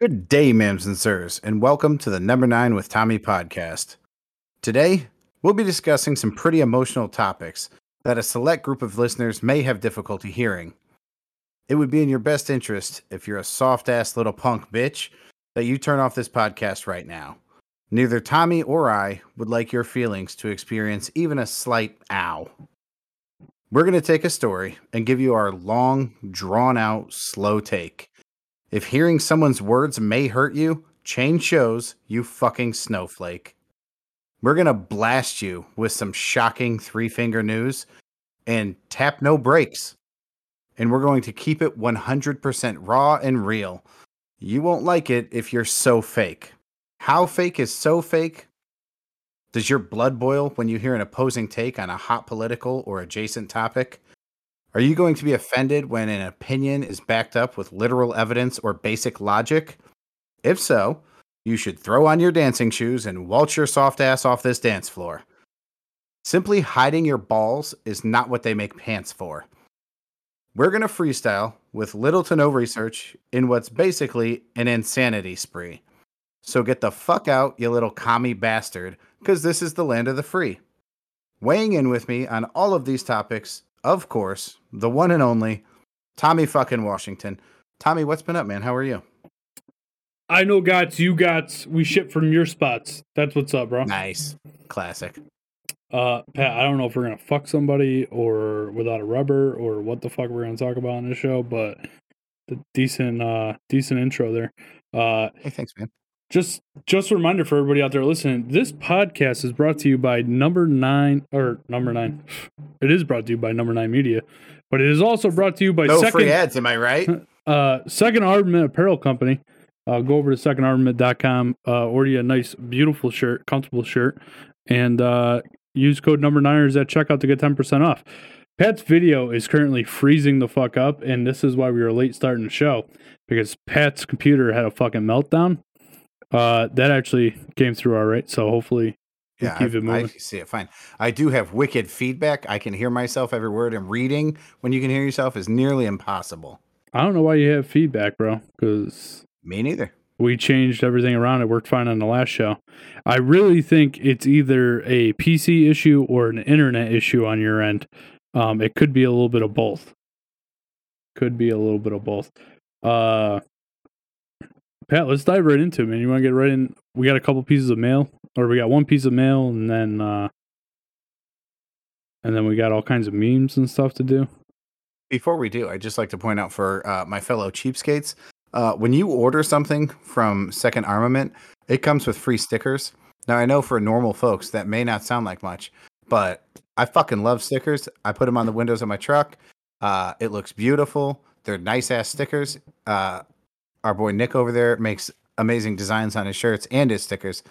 Good day, ma'ams and sirs, and welcome to the Number Nine with Tommy podcast. Today, we'll be discussing some pretty emotional topics that a select group of listeners may have difficulty hearing. It would be in your best interest if you're a soft ass little punk bitch that you turn off this podcast right now. Neither Tommy or I would like your feelings to experience even a slight ow. We're going to take a story and give you our long, drawn out, slow take. If hearing someone's words may hurt you, change shows, you fucking snowflake. We're going to blast you with some shocking three finger news and tap no brakes. And we're going to keep it 100% raw and real. You won't like it if you're so fake. How fake is so fake? Does your blood boil when you hear an opposing take on a hot political or adjacent topic? Are you going to be offended when an opinion is backed up with literal evidence or basic logic? If so, you should throw on your dancing shoes and waltz your soft ass off this dance floor. Simply hiding your balls is not what they make pants for. We're going to freestyle with little to no research in what's basically an insanity spree. So get the fuck out, you little commie bastard, because this is the land of the free. Weighing in with me on all of these topics, of course, the one and only Tommy fucking Washington. Tommy, what's been up, man? How are you? I know gots, you gots, we ship from your spots. That's what's up, bro. Nice. Classic. Uh Pat, I don't know if we're gonna fuck somebody or without a rubber or what the fuck we're gonna talk about on this show, but the decent uh decent intro there. Uh Hey, thanks, man. Just just a reminder for everybody out there listening this podcast is brought to you by number nine or number nine. It is brought to you by number nine media but it is also brought to you by No second free ads, am I right? uh second armament apparel company. Uh go over to secondarmament.com uh order you a nice beautiful shirt comfortable shirt and uh use code number niners at checkout to get 10% off. Pat's video is currently freezing the fuck up and this is why we were late starting the show because pat's computer had a fucking meltdown uh, that actually came through all right. So hopefully, Yeah, keep I've- it I, moving. see it fine. I do have wicked feedback. I can hear myself every word I'm reading. When you can hear yourself is nearly impossible. I don't know why you have feedback, bro, because Me neither. we changed everything around. It worked fine on the last show. I really think it's either a PC issue or an internet issue on your end. Um, it could be a little bit of both. Could be a little bit of both. Uh, Pat, let's dive right into it, man. You want to get right in? We got a couple pieces of mail, or we got one piece of mail, and then uh, and then we got all kinds of memes and stuff to do. Before we do, I'd just like to point out for uh, my fellow cheapskates, uh, when you order something from Second Armament, it comes with free stickers. Now, I know for normal folks that may not sound like much, but I fucking love stickers. I put them on the windows of my truck. Uh, it looks beautiful. They're nice ass stickers. Uh, our boy Nick over there makes amazing designs on his shirts and his stickers.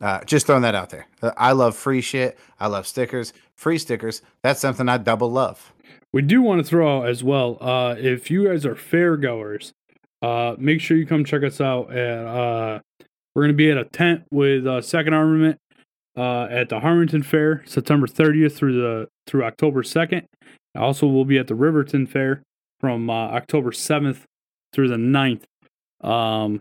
Uh, just throwing that out there. I love free shit. I love stickers. Free stickers. That's something I double love. We do want to throw out as well. Uh, if you guys are fair goers, uh, make sure you come check us out. At uh, we're going to be at a tent with uh, Second Armament uh, at the Harrington Fair, September 30th through the through October 2nd. Also, we'll be at the Riverton Fair from October 7th through the 9th. Um,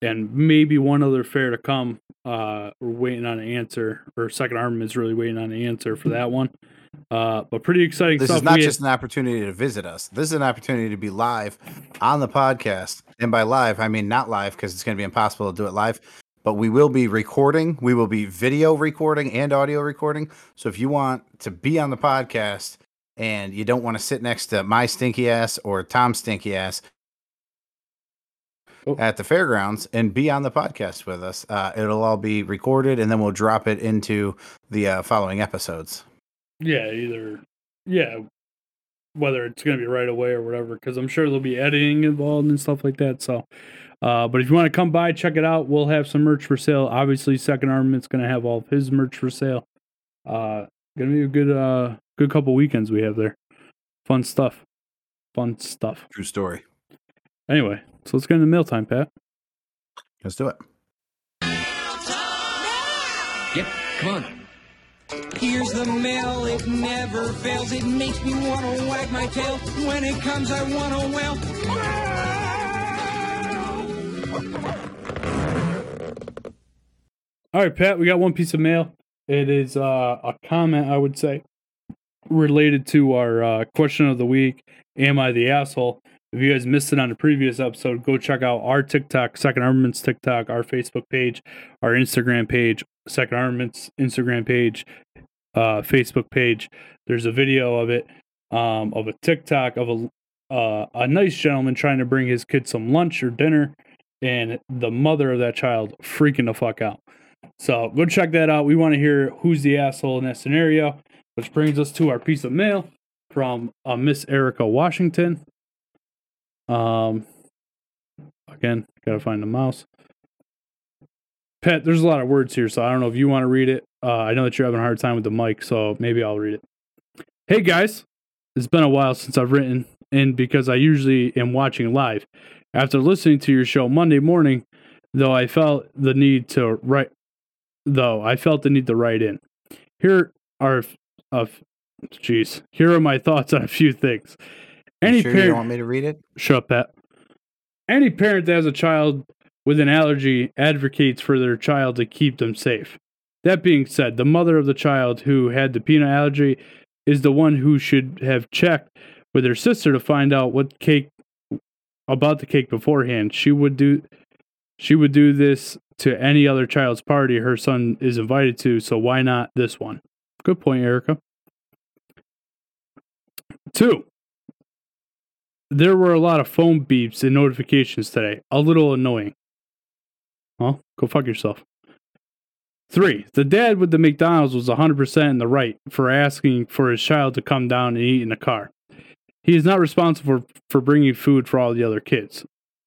and maybe one other fair to come. Uh, we're waiting on an answer, or Second Armament's really waiting on an answer for that one. Uh, but pretty exciting This stuff. is not We- just an opportunity to visit us. This is an opportunity to be live on the podcast. And by live, I mean not live because it's going to be impossible to do it live. But we will be recording. We will be video recording and audio recording. So if you want to be on the podcast and you don't want to sit next to my stinky ass or Tom's stinky ass Oh. at the fairgrounds and be on the podcast with us, uh, it'll all be recorded and then we'll drop it into the uh, following episodes. Yeah, either yeah, whether it's gonna be right away or whatever, because I'm sure there'll be editing involved and stuff like that. So, uh, but if you want to come by, check it out. We'll have some merch for sale. Obviously, Second Armament's gonna have all of his merch for sale. Uh, gonna be a good uh good couple weekends we have there. Fun stuff. Fun stuff. True story. Anyway, so let's get into mail time, Pat. Let's do it. Yep, come on. Here's the mail, it never fails. It makes me wanna wag my tail. When it comes, I wanna wail. All right, Pat, we got one piece of mail. It is uh, a comment, I would say, related to our uh, question of the week Am I the asshole? If you guys missed it on the previous episode, go check out our TikTok, Second Armaments TikTok, our Facebook page, our Instagram page, Second Armaments Instagram page, uh, Facebook page. There's a video of it, um, of a TikTok of a uh, a nice gentleman trying to bring his kid some lunch or dinner, and the mother of that child freaking the fuck out. So go check that out. We want to hear who's the asshole in that scenario, which brings us to our piece of mail from uh, Miss Erica Washington. Um, again, gotta find the mouse. Pat, there's a lot of words here, so I don't know if you want to read it. Uh, I know that you're having a hard time with the mic, so maybe I'll read it. Hey guys, it's been a while since I've written and because I usually am watching live. After listening to your show Monday morning, though I felt the need to write though I felt the need to write in. Here are of jeez, here are my thoughts on a few things. Any you sure parent don't want me to read it? Shut up, Pat. Any parent that has a child with an allergy advocates for their child to keep them safe. That being said, the mother of the child who had the peanut allergy is the one who should have checked with her sister to find out what cake about the cake beforehand. She would do she would do this to any other child's party her son is invited to, so why not this one? Good point, Erica. Two, there were a lot of phone beeps and notifications today. A little annoying. Well, go fuck yourself. Three, the dad with the McDonald's was 100% in the right for asking for his child to come down and eat in the car. He is not responsible for, for bringing food for all the other kids.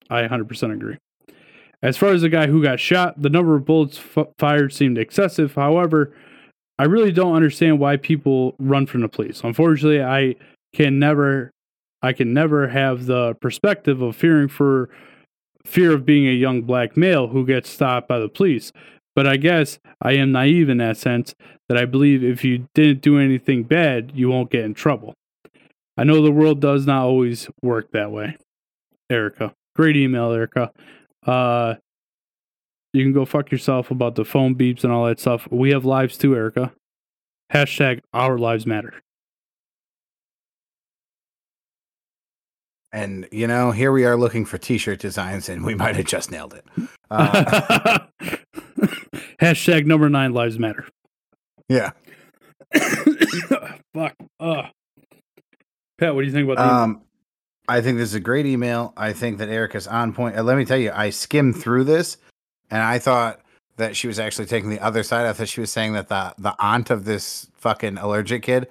I 100% agree. As far as the guy who got shot, the number of bullets f- fired seemed excessive. However, I really don't understand why people run from the police. Unfortunately, I can never I can never have the perspective of fearing for fear of being a young black male who gets stopped by the police. But I guess I am naive in that sense that I believe if you didn't do anything bad, you won't get in trouble. I know the world does not always work that way. Erica. Great email, Erica. Uh you can go fuck yourself about the phone beeps and all that stuff. We have lives too, Erica. Hashtag our lives matter. And you know, here we are looking for T-shirt designs, and we might have just nailed it. Uh, Hashtag number nine lives matter. yeah. Fuck. Uh. Pat, what do you think about the Um, I think this is a great email. I think that Erica's on point. Uh, let me tell you, I skimmed through this, and I thought that she was actually taking the other side. I thought she was saying that the the aunt of this fucking allergic kid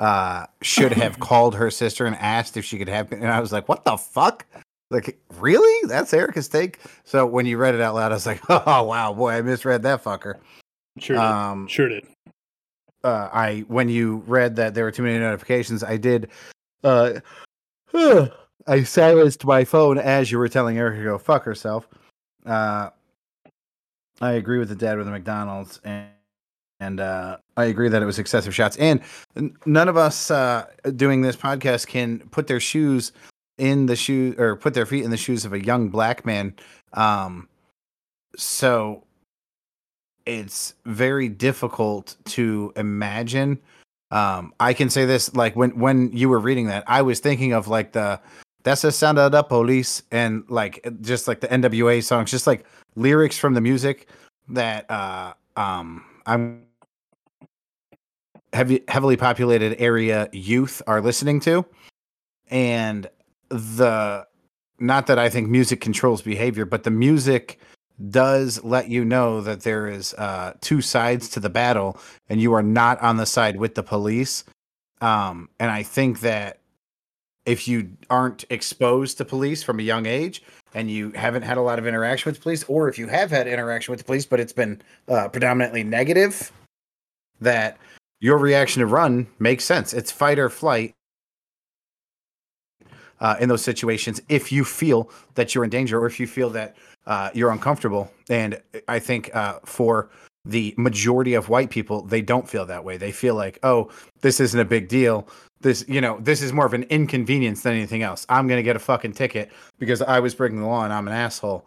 uh, should have called her sister and asked if she could have. And I was like, what the fuck? Like, really? That's Erica's take. So when you read it out loud, I was like, oh wow, boy, I misread that fucker. Sure did. Um, sure did. uh, I when you read that there were too many notifications, I did. Uh, I silenced my phone as you were telling Erica to go fuck herself. Uh, I agree with the dad with the McDonald's, and and uh, I agree that it was excessive shots. And none of us uh, doing this podcast can put their shoes in the shoe or put their feet in the shoes of a young black man. Um, so it's very difficult to imagine. Um, I can say this like when when you were reading that, I was thinking of like the that's the sound of the police and like just like the NWA songs, just like lyrics from the music that uh um I'm heavy heavily populated area youth are listening to. And the not that I think music controls behavior, but the music does let you know that there is uh, two sides to the battle, and you are not on the side with the police. Um, and I think that if you aren't exposed to police from a young age, and you haven't had a lot of interaction with police, or if you have had interaction with the police but it's been uh, predominantly negative, that your reaction to run makes sense. It's fight or flight uh, in those situations if you feel that you're in danger or if you feel that uh, you're uncomfortable. And I think uh, for the majority of white people, they don't feel that way. They feel like, oh, this isn't a big deal. This, you know, this is more of an inconvenience than anything else. I'm going to get a fucking ticket because I was breaking the law and I'm an asshole.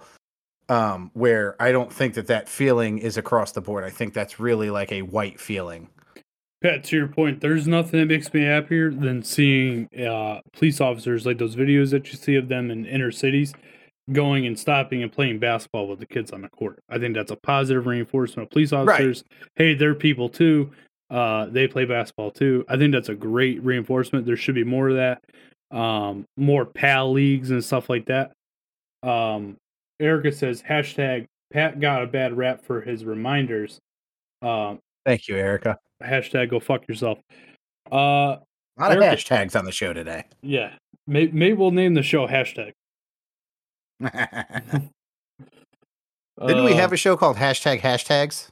Um, where I don't think that that feeling is across the board. I think that's really like a white feeling. Pat, to your point, there's nothing that makes me happier than seeing uh, police officers like those videos that you see of them in inner cities going and stopping and playing basketball with the kids on the court. I think that's a positive reinforcement of police officers. Hey, they're people too. Uh, they play basketball too. I think that's a great reinforcement. There should be more of that. Um, more PAL leagues and stuff like that. Um, Erica says hashtag Pat got a bad rap for his reminders. Um, Thank you, Erica. Hashtag go fuck yourself. Uh, A lot of Erica- hashtags on the show today. yeah. May- Maybe we'll name the show hashtag. Didn't we Uh, have a show called hashtag hashtags?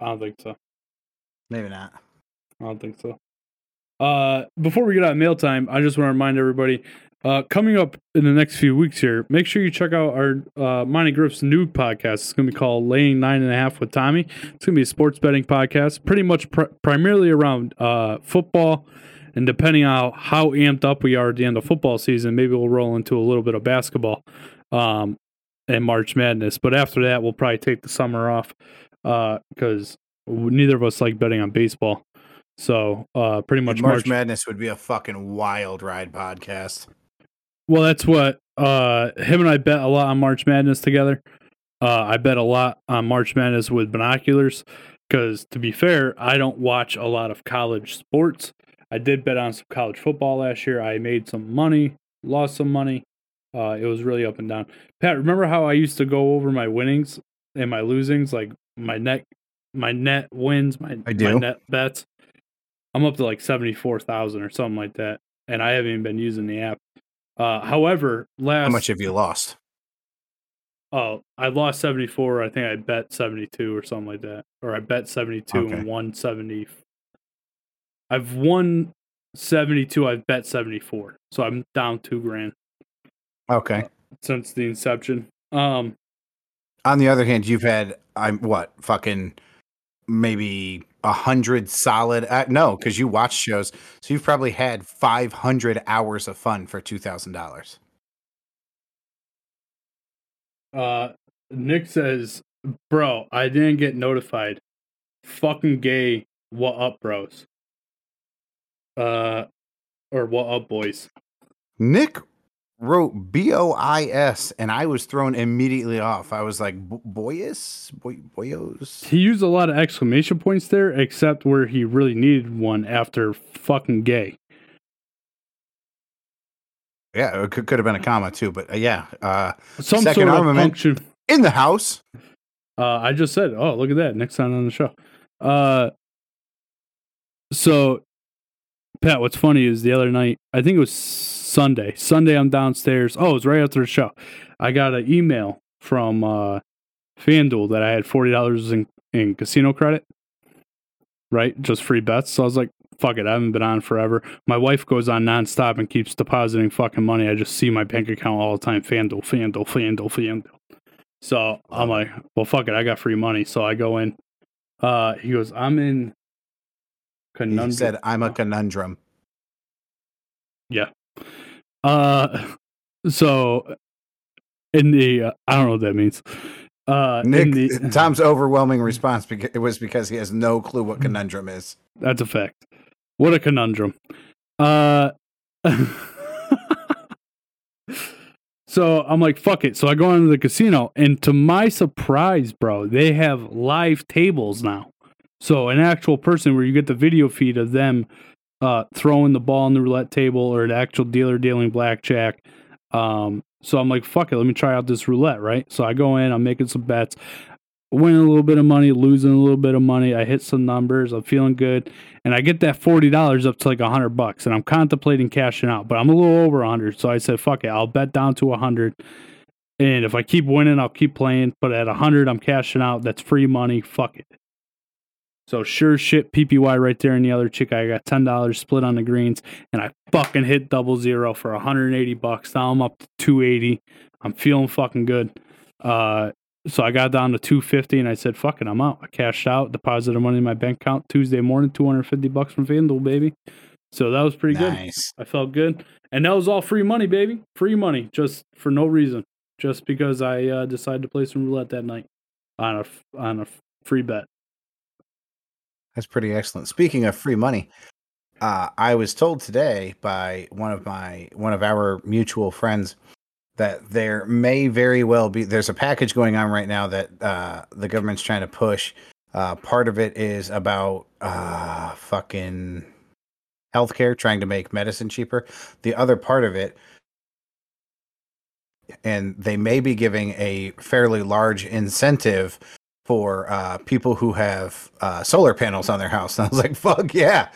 I don't think so. Maybe not. I don't think so. Uh, before we get out of mail time, I just want to remind everybody uh, coming up in the next few weeks here, make sure you check out our uh, Monty Griff's new podcast. It's going to be called Laying Nine and a Half with Tommy. It's going to be a sports betting podcast, pretty much pr- primarily around uh, football. And depending on how amped up we are at the end of football season, maybe we'll roll into a little bit of basketball um, and March Madness. But after that, we'll probably take the summer off because neither of us like betting on baseball. So uh, pretty much March, March. Madness would be a fucking wild ride podcast. Well, that's what uh, him and I bet a lot on March Madness together. Uh, I bet a lot on March Madness with binoculars because, to be fair, I don't watch a lot of college sports. I did bet on some college football last year. I made some money, lost some money. Uh, it was really up and down. Pat, remember how I used to go over my winnings and my losings, like my net, my net wins, my, I my do. net bets. I'm up to like seventy four thousand or something like that, and I haven't even been using the app. Uh, however, last How much have you lost? Oh, I lost 74. I think I bet 72 or something like that. Or I bet 72 Okay. and won 70. I've won 72. I've bet 74. So I'm down two grand Okay. since the inception. Um, On the other hand, you've had I'm what fucking maybe a hundred solid. Uh, no, because you watch shows, so you've probably had five hundred hours of fun for two thousand dollars. uh, Nick says, Bro, I didn't get notified. Fucking gay. What up, bros? Uh, or what up, boys? Nick wrote B O I S, and I was thrown immediately off. I was like, "B- "Boyus, boy, boyos." He used a lot of exclamation points there, except where he really needed one after fucking gay. Yeah, it could, could have been a comma too, but uh, yeah, uh, Some Second sort of armament. function. in the house. Uh, I just said, oh, look at that. Next time on the show. Uh, so, Pat, what's funny is the other night, I think it was Sunday. Sunday, I'm downstairs. Oh, it was right after the show. I got an email from uh, FanDuel that I had $40 in, in casino credit, right? Just free bets. So I was like, fuck it. I haven't been on forever. My wife goes on nonstop and keeps depositing fucking money. I just see my bank account all the time FanDuel, FanDuel, FanDuel, FanDuel. So I'm like, well, fuck it. I got free money. So I go in. Uh, he goes, I'm in He said, "I'm a conundrum." Yeah. Uh, so in the uh, I don't know what that means. Uh, in Nick, the, Tom's overwhelming response beca- it was because he has no clue Mm. what conundrum is. that's a fact. What a conundrum. Uh, so I'm like, fuck it. So I go into the casino, and to my surprise, bro, they have live tables now. So an actual person where you get the video feed of them uh, throwing the ball on the roulette table or an actual dealer dealing blackjack. Um, so I'm like, fuck it, let me try out this roulette, right? So I go in, I'm making some bets, winning a little bit of money, losing a little bit of money. I hit some numbers, I'm feeling good, and I get that forty dollars up to like a hundred bucks, and I'm contemplating cashing out, but I'm a little over a hundred, so I said, fuck it, I'll bet down to a hundred. And if I keep winning, I'll keep playing. But at a hundred, I'm cashing out. That's free money. Fuck it. So sure shit, PPY right there, and the other chick, I got ten dollars split on the greens, and I fucking hit double zero for 180 bucks. Now I'm up to 280. I'm feeling fucking good. Uh, so I got down to 250, and I said, "Fuck it, I'm out." I cashed out, deposited money in my bank account Tuesday morning, 250 bucks from FanDuel, baby. So that was pretty good. I felt good, and that was all free money, baby. Free money, just for no reason. just because I uh, decided to play some roulette that night on a on a free bet. That's pretty excellent. Speaking of free money, uh, I was told today by one of my one of our mutual friends that there may very well be there's a package going on right now that uh, the government's trying to push. Uh, part of it is about uh, fucking healthcare, trying to make medicine cheaper. The other part of it, and they may be giving a fairly large incentive for uh, people who have uh, solar panels on their house. And I was like, fuck yeah.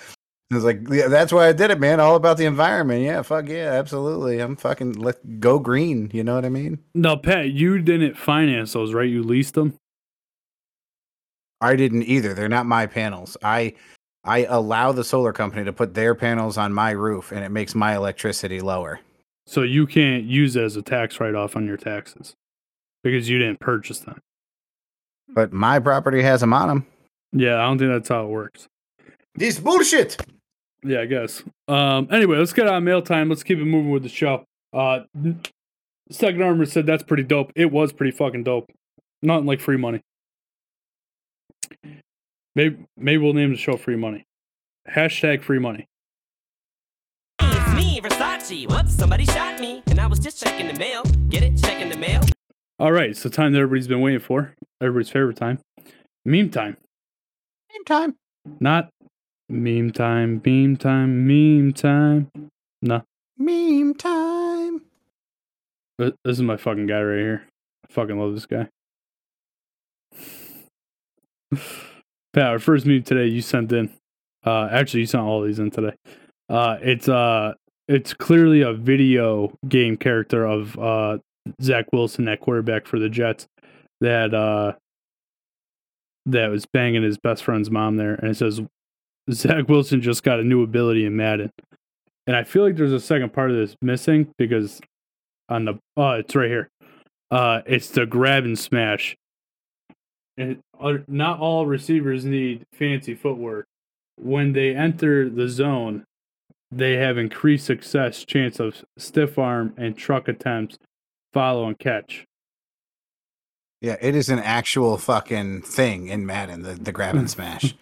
I was like, yeah, that's why I did it, man. All about the environment. Yeah, fuck yeah, absolutely. I'm fucking let go green. You know what I mean? No, Pat, you didn't finance those, right? You leased them. I didn't either. They're not my panels. I I allow the solar company to put their panels on my roof, and it makes my electricity lower. So you can't use it as a tax write off on your taxes because you didn't purchase them. But my property has them on them. Yeah, I don't think that's how it works. This bullshit. Yeah, I guess. Um, anyway, let's get on mail time. Let's keep it moving with the show. Uh, Second Armor said that's pretty dope. It was pretty fucking dope. Not like free money. Maybe maybe we'll name the show free money. Hashtag free money. It's me, Versace. Whoops, somebody shot me. And I was just checking the mail. Get it? Checking the mail. All right, so time that everybody's been waiting for. Everybody's favorite time. Meme time. Meme time. Not meme time, meme time, meme time. No, Meme time. this is my fucking guy right here. I fucking love this guy. Pat, our first meme today you sent in. Uh, actually, you sent all these in today. Uh, it's uh, it's clearly a video game character of uh Zach Wilson, that quarterback for the Jets, that uh that was banging his best friend's mom there, and it says Zach Wilson just got a new ability in Madden, and I feel like there's a second part of this missing because on the oh, it's right here. Uh, it's the grab and smash. And not all receivers need fancy footwork. When they enter the zone, they have increased success chance of stiff arm and truck attempts, follow and catch. Yeah, it is an actual fucking thing in Madden, the, the grab and smash.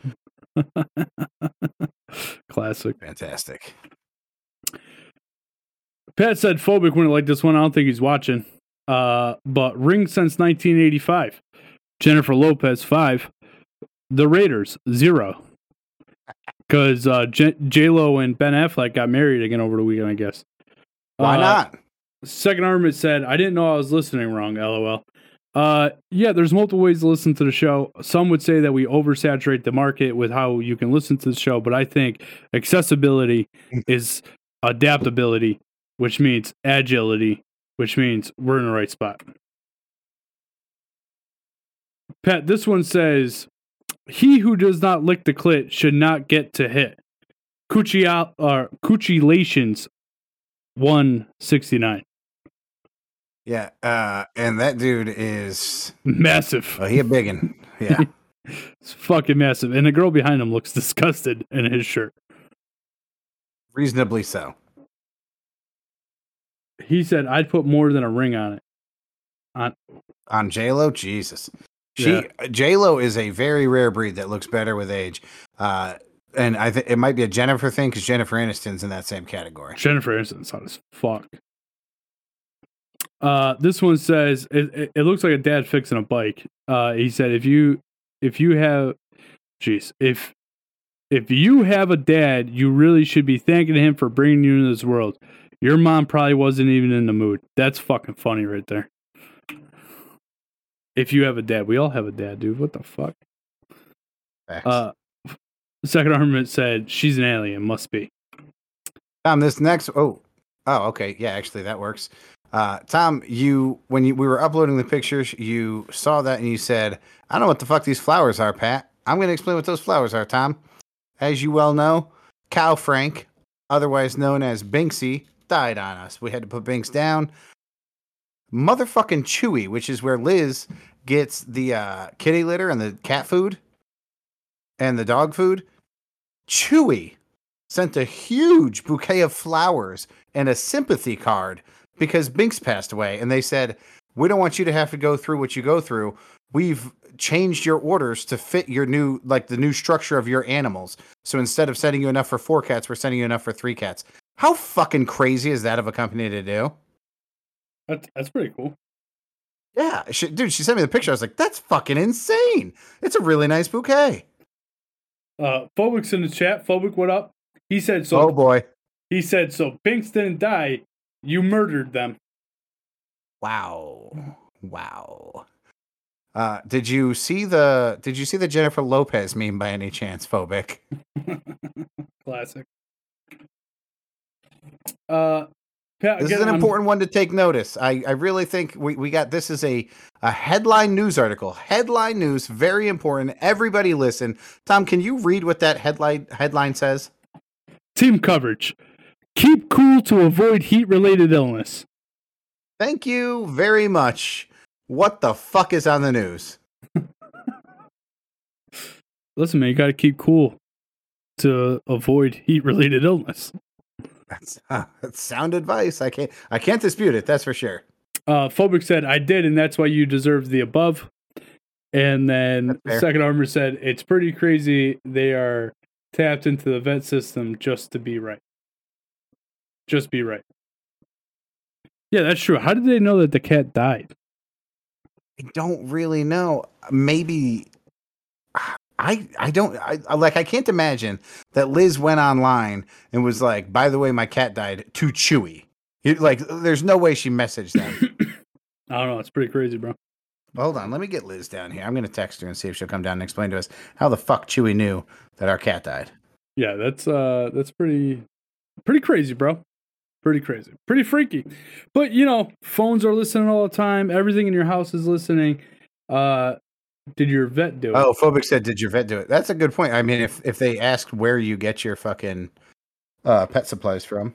Classic. Fantastic. Pat said phobic wouldn't like this one. I don't think he's watching. Uh, but ring since 1985. Jennifer Lopez five. The Raiders zero. Because uh, J Lo and Ben Affleck got married again over the weekend, I guess. Why Uh, not? Second Armament said, I didn't know I was listening wrong, lol. Uh, yeah, there's multiple ways to listen to the show. Some would say that we oversaturate the market with how you can listen to the show, but I think accessibility is adaptability, which means agility, which means we're in the right spot. Pat, this one says, He who does not lick the clit should not get to hit. Cucci, uh, Cuccilations 169. Yeah, uh, and that dude is Massive. oh, he a biggin. Yeah, It's fucking massive. And the girl behind him looks disgusted in his shirt. reasonably so. He said, I'd put more than a ring on it. On On J Lo, Jesus, she J Lo is a very rare breed that looks better with age. Uh, and I think it might be a Jennifer thing because Jennifer Aniston's in that same category. Jennifer Aniston's hot as fuck. Uh, this one says it, it, it looks like a dad fixing a bike. Uh, he said if you if you have, jeez, if if you have a dad, you really should be thanking him for bringing you into this world. Your mom probably wasn't even in the mood. That's fucking funny right there. If you have a dad, we all have a dad, dude. What the fuck? Facts. Uh, second armament said she's an alien. Must be. Tom, this next oh oh okay yeah actually that works. Uh, Tom, you when you we were uploading the pictures, you saw that and you said, "I don't know what the fuck these flowers are, Pat." I'm going to explain what those flowers are, Tom. As you well know, Cow Frank, otherwise known as Binksy, died on us. We had to put Binks down. Motherfucking Chewy, which is where Liz gets the uh, kitty litter and the cat food and the dog food. Chewy sent a huge bouquet of flowers and a sympathy card because Binks passed away. And they said, we don't want you to have to go through what you go through. We've changed your orders to fit your new like the new structure of your animals. So instead of sending you enough for four cats, we're sending you enough for three cats. How fucking crazy is that of a company to do? That's that's pretty cool. Yeah, she, dude, she sent me the picture. I was like, that's fucking insane. It's a really nice bouquet. Uh, Phobic's in the chat. Phobic, what up? He said so. oh boy. He said so. Binks didn't die. You murdered them. Wow. Wow. Uh, did you see the did you see the Jennifer Lopez meme by any chance, phobic? Classic. Uh, Pat, This is an I'm- important one to take notice. I, I really think we, we got this is a, a headline news article. Headline news, very important. Everybody listen. Tom, can you read what that headline headline says? Team coverage. Keep cool to avoid heat-related illness. Thank you very much. What the fuck is on the news? Listen, man, you got to keep cool to avoid heat-related illness. That's, that's sound advice. I can't I can't dispute it. That's for sure. Uh, Phobic said, "I did, and that's why you deserve the above." And then Second Armor said, "It's pretty crazy. They are tapped into the vet system just to be right. Just be right." Yeah, that's true. How did they know that the cat died? I don't really know. Maybe I I don't I like I can't imagine that Liz went online and was like, "By the way, my cat died." To Chewy, It- like there's no way she messaged them. I don't know. It's pretty crazy, bro. Hold on, let me get Liz down here. I'm gonna text her and see if she'll come down and explain to us how the fuck Chewy knew that our cat died. Yeah, that's uh, that's pretty, pretty crazy, bro. Pretty crazy, pretty freaky. But you know, phones are listening all the time. Everything in your house is listening. Uh, did your vet do it? Oh, Phobic said, "Did your vet do it?" That's a good point. I mean, if if they asked where you get your fucking uh, pet supplies from,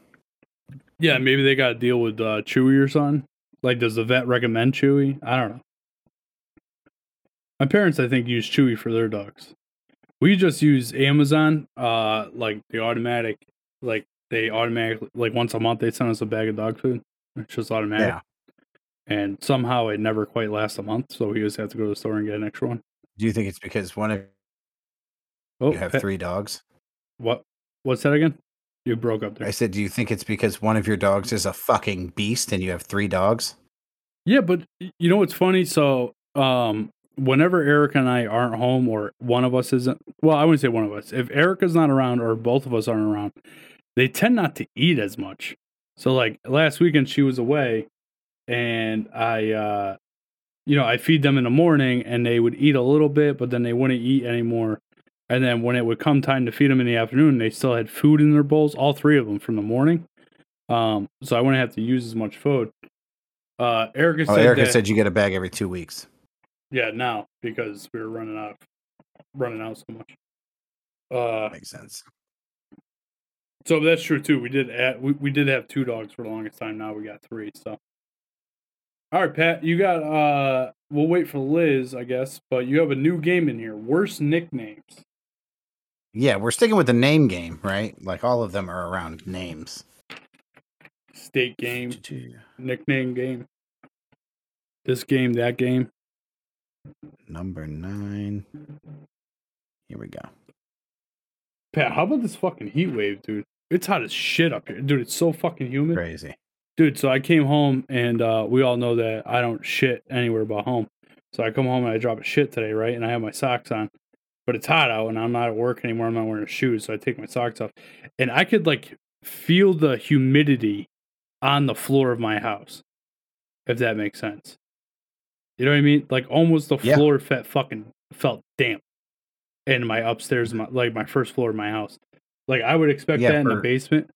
Yeah, maybe they got to deal with uh, Chewy or something. Like, does the vet recommend Chewy? I don't know. My parents, I think, use Chewy for their dogs. We just use Amazon, uh, like the automatic, like they automatically, like once a month they send us a bag of dog food. It's just automatic, yeah. And somehow it never quite lasts a month, so we just have to go to the store and get an extra one. Do you think it's because one of Oh, you have three dogs? What? What's that again? You broke up there. I said, do you think it's because one of your dogs is a fucking beast and you have three dogs? Yeah, but you know what's funny? So, um, whenever Erica and I aren't home, or one of us isn't, well, I wouldn't say one of us. If Erica's not around, or both of us aren't around, they tend not to eat as much. So, like last weekend, she was away, and I, uh, you know, I feed them in the morning, and they would eat a little bit, but then they wouldn't eat anymore. And then when it would come time to feed them in the afternoon, they still had food in their bowls, all three of them from the morning. Um, so I wouldn't have to use as much food. Uh, Erica Oh, said Erica that- said you get a bag every two weeks. yeah, now because we were running out, running out so much. Uh, Makes sense. so that's true too. We did add, we, we did have two dogs for the longest time. Now we got three. So, all right, Pat, you got. uh We'll wait for Liz, I guess, but you have a new game in here. Worst nicknames. Yeah, we're sticking with the name game, right? Like all of them are around names. State game, nickname game. This game, that game. Number nine. Here we go. Pat, how about this fucking heat wave, dude? It's hot as shit up here, dude. It's so fucking humid. Crazy. Dude so i came home and uh, we all know that i don't shit anywhere but home. So i come home and i drop a shit today right? And i have my socks on but it's hot out and i'm not at work anymore. I'm not wearing shoes so i take my socks off. And i could like feel the humidity on the floor of my house if that makes sense. You know what i mean? Like almost the Yeah. floor felt fucking felt damp in my upstairs my, like my first floor of my house. Like i would expect Yeah, that in the basement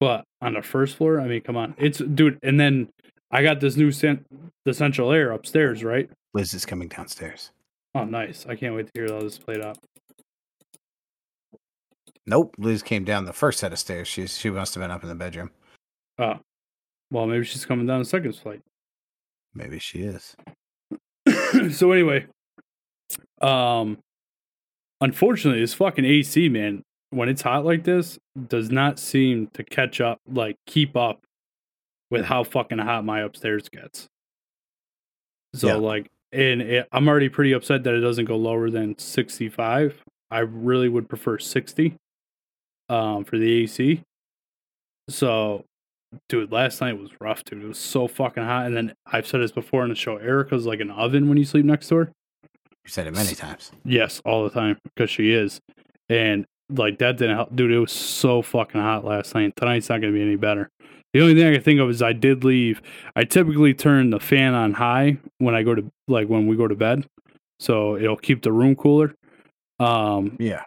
but on the first floor, I mean, come on, it's dude. And then I got this new cent- the central air upstairs, right? Liz is coming downstairs. Oh, nice! I can't wait to hear how this played out. Nope. Liz came down the first set of stairs. She's she must have been up in the bedroom. Oh, well, maybe she's coming down the second flight. Maybe she is. so anyway, um, unfortunately, this fucking AC man, when it's hot like this, does not seem to catch up, like keep up with how fucking hot my upstairs gets. So Yeah. like, and it, I'm already pretty upset that it doesn't go lower than 65. I really would prefer 60 um, for the AC. So, dude, last night was rough, dude. It was so fucking hot. And then I've said this before on the show. Erica's like an oven when you sleep next to her. You said it many times. Yes, all the time because she is, and like that didn't help, dude. It was so fucking hot last night. Tonight's not gonna be any better. The only thing I can think of is I did leave. I typically turn the fan on high when I go to like when we go to bed, so it'll keep the room cooler. Um, Yeah.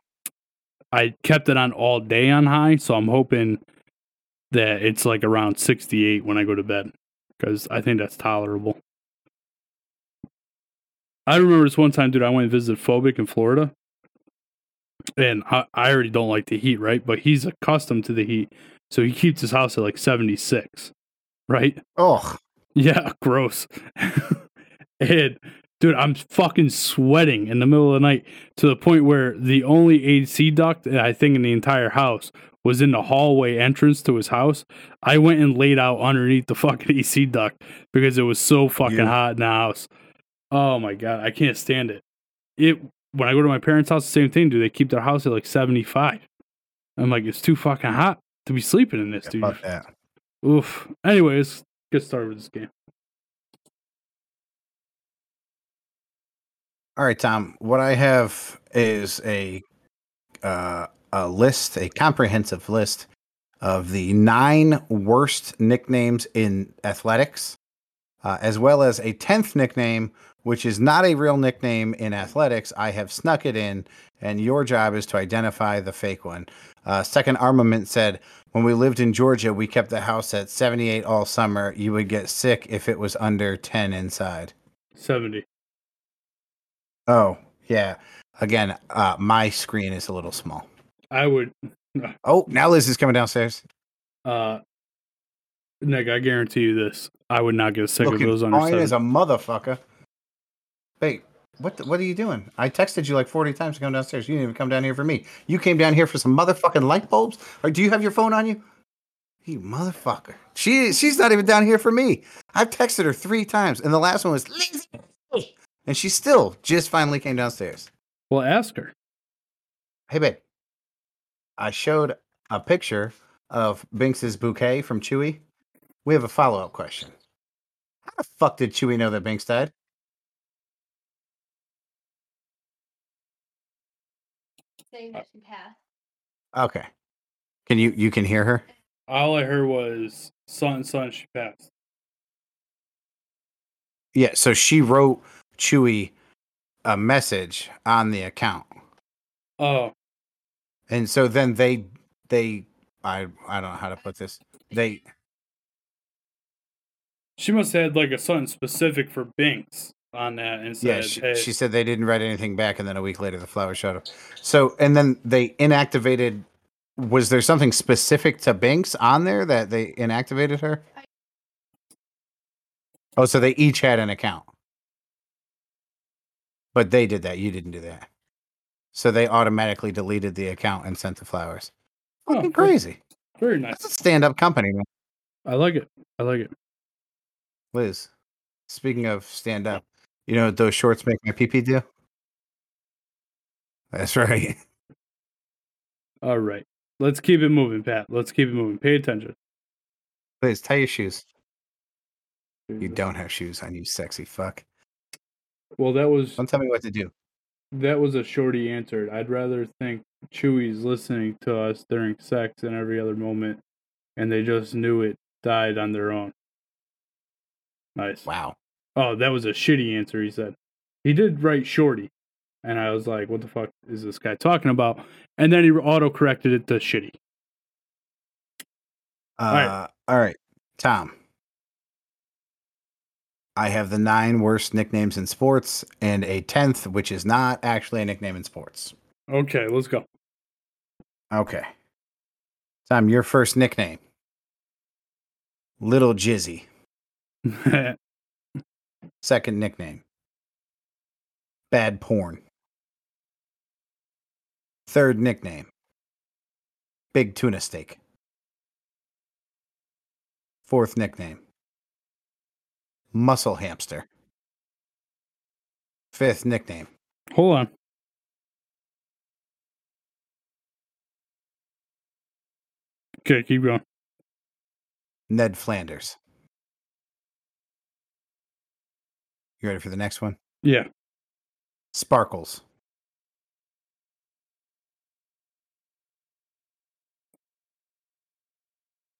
I kept it on all day on high, so I'm hoping that it's like around 68 when I go to bed because I think that's tolerable. I remember this one time, dude. I went and visited Phobic in Florida, and I, I already don't like the heat, right? But he's accustomed to the heat, so he keeps his house at like 76, right? Oh, Yeah, gross. and dude, I'm fucking sweating in the middle of the night to the point where the only AC duct uh, I think in the entire house was in the hallway entrance to his house. I went and laid out underneath the fucking AC duct because it was so fucking Yeah. hot in the house. Oh my god, I can't stand it. It when I go to my parents' house, the same thing. Do they keep their house at like 75? I'm like, it's too fucking hot to be sleeping in this, dude. fuck that. Oof. Anyways, get started with this game. All right, Tom. What I have is a uh, a list, a comprehensive list of the nine worst nicknames in athletics, uh, as well as a tenth nickname, which is not a real nickname in athletics. I have snuck it in, and your job is to identify the fake one. Uh, Second Armament said, "When we lived in Georgia, we kept the house at 78 all summer. You would get sick if it was under 10 inside." 70. Oh, yeah. Again, uh, my screen is a little small. I would Oh, now Liz is coming downstairs. uh Nick, I guarantee you this. I would not get sick of Looking those under fine as a motherfucker. Wait, what? The, what are you doing? I texted you like forty times to come downstairs. You didn't even come down here for me. You came down here for some motherfucking light bulbs. Or do you have your phone on you? You motherfucker. She she's not even down here for me. I've texted her three times, and the last one was and she still just finally came downstairs. Well, ask her. Hey, babe. I showed a picture of Binks's bouquet from Chewy. We have a follow up question. How the fuck did Chewy know that Binks died? Saying uh that she passed. Okay. Can you you can hear her? All I heard was son, son, she passed. Yeah. So she wrote Chewy a message on the account, Oh, and so then they they I I don't know how to put this. They she must have had like a something specific for Binks on that and yeah she, hey, she said they didn't write anything back, and then a week later the flower showed up. So and then they inactivated. Was there something specific to Binks on there that they inactivated her? Oh, so they each had an account. But they did that. You didn't do that. So they automatically deleted the account and sent the flowers. Oh, Fucking cool. crazy. very That's a nice. stand up company, man. I like it. I like it. Liz, speaking of stand up, you know those shorts make my pee pee do? That's right. All right. Let's keep it moving, Pat. Let's keep it moving. Pay attention. Please tie your shoes. You don't have shoes on, you sexy fuck. Well, that was Don't tell me what to do. that was a shorty answered. I'd rather think Chewy's listening to us during sex and every other moment, and they just knew it died on their own. Nice. Wow. Oh, that was a shitty answer. He said he did write shorty, and I was like, "What the fuck is this guy talking about?" And then he auto corrected it to shitty. Uh, right. all right, Tom. I have the nine worst nicknames in sports and a tenth, which is not actually a nickname in sports. Okay, let's go. Okay. Tom, your first nickname Little Jizzy. Second nickname Bad Porn. Third nickname Big Tuna Steak. Fourth nickname Muscle Hamster. fifth nickname. Hold on. Okay, keep going. Ned Flanders. You ready for the next one? Yeah. Sparkles.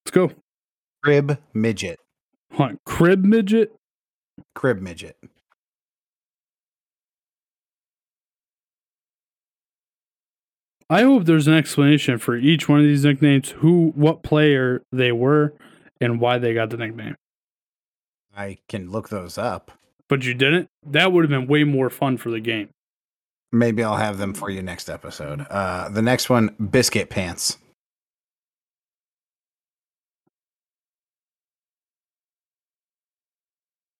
Let's go. Crib midget. On. Crib midget. Crib midget. I hope there's an explanation for each one of these nicknames, who, what player they were, and why they got the nickname. I can look those up. But you didn't. That would have been way more fun for the game. Maybe I'll have them for you next episode. Uh, the next one, Biscuit Pants.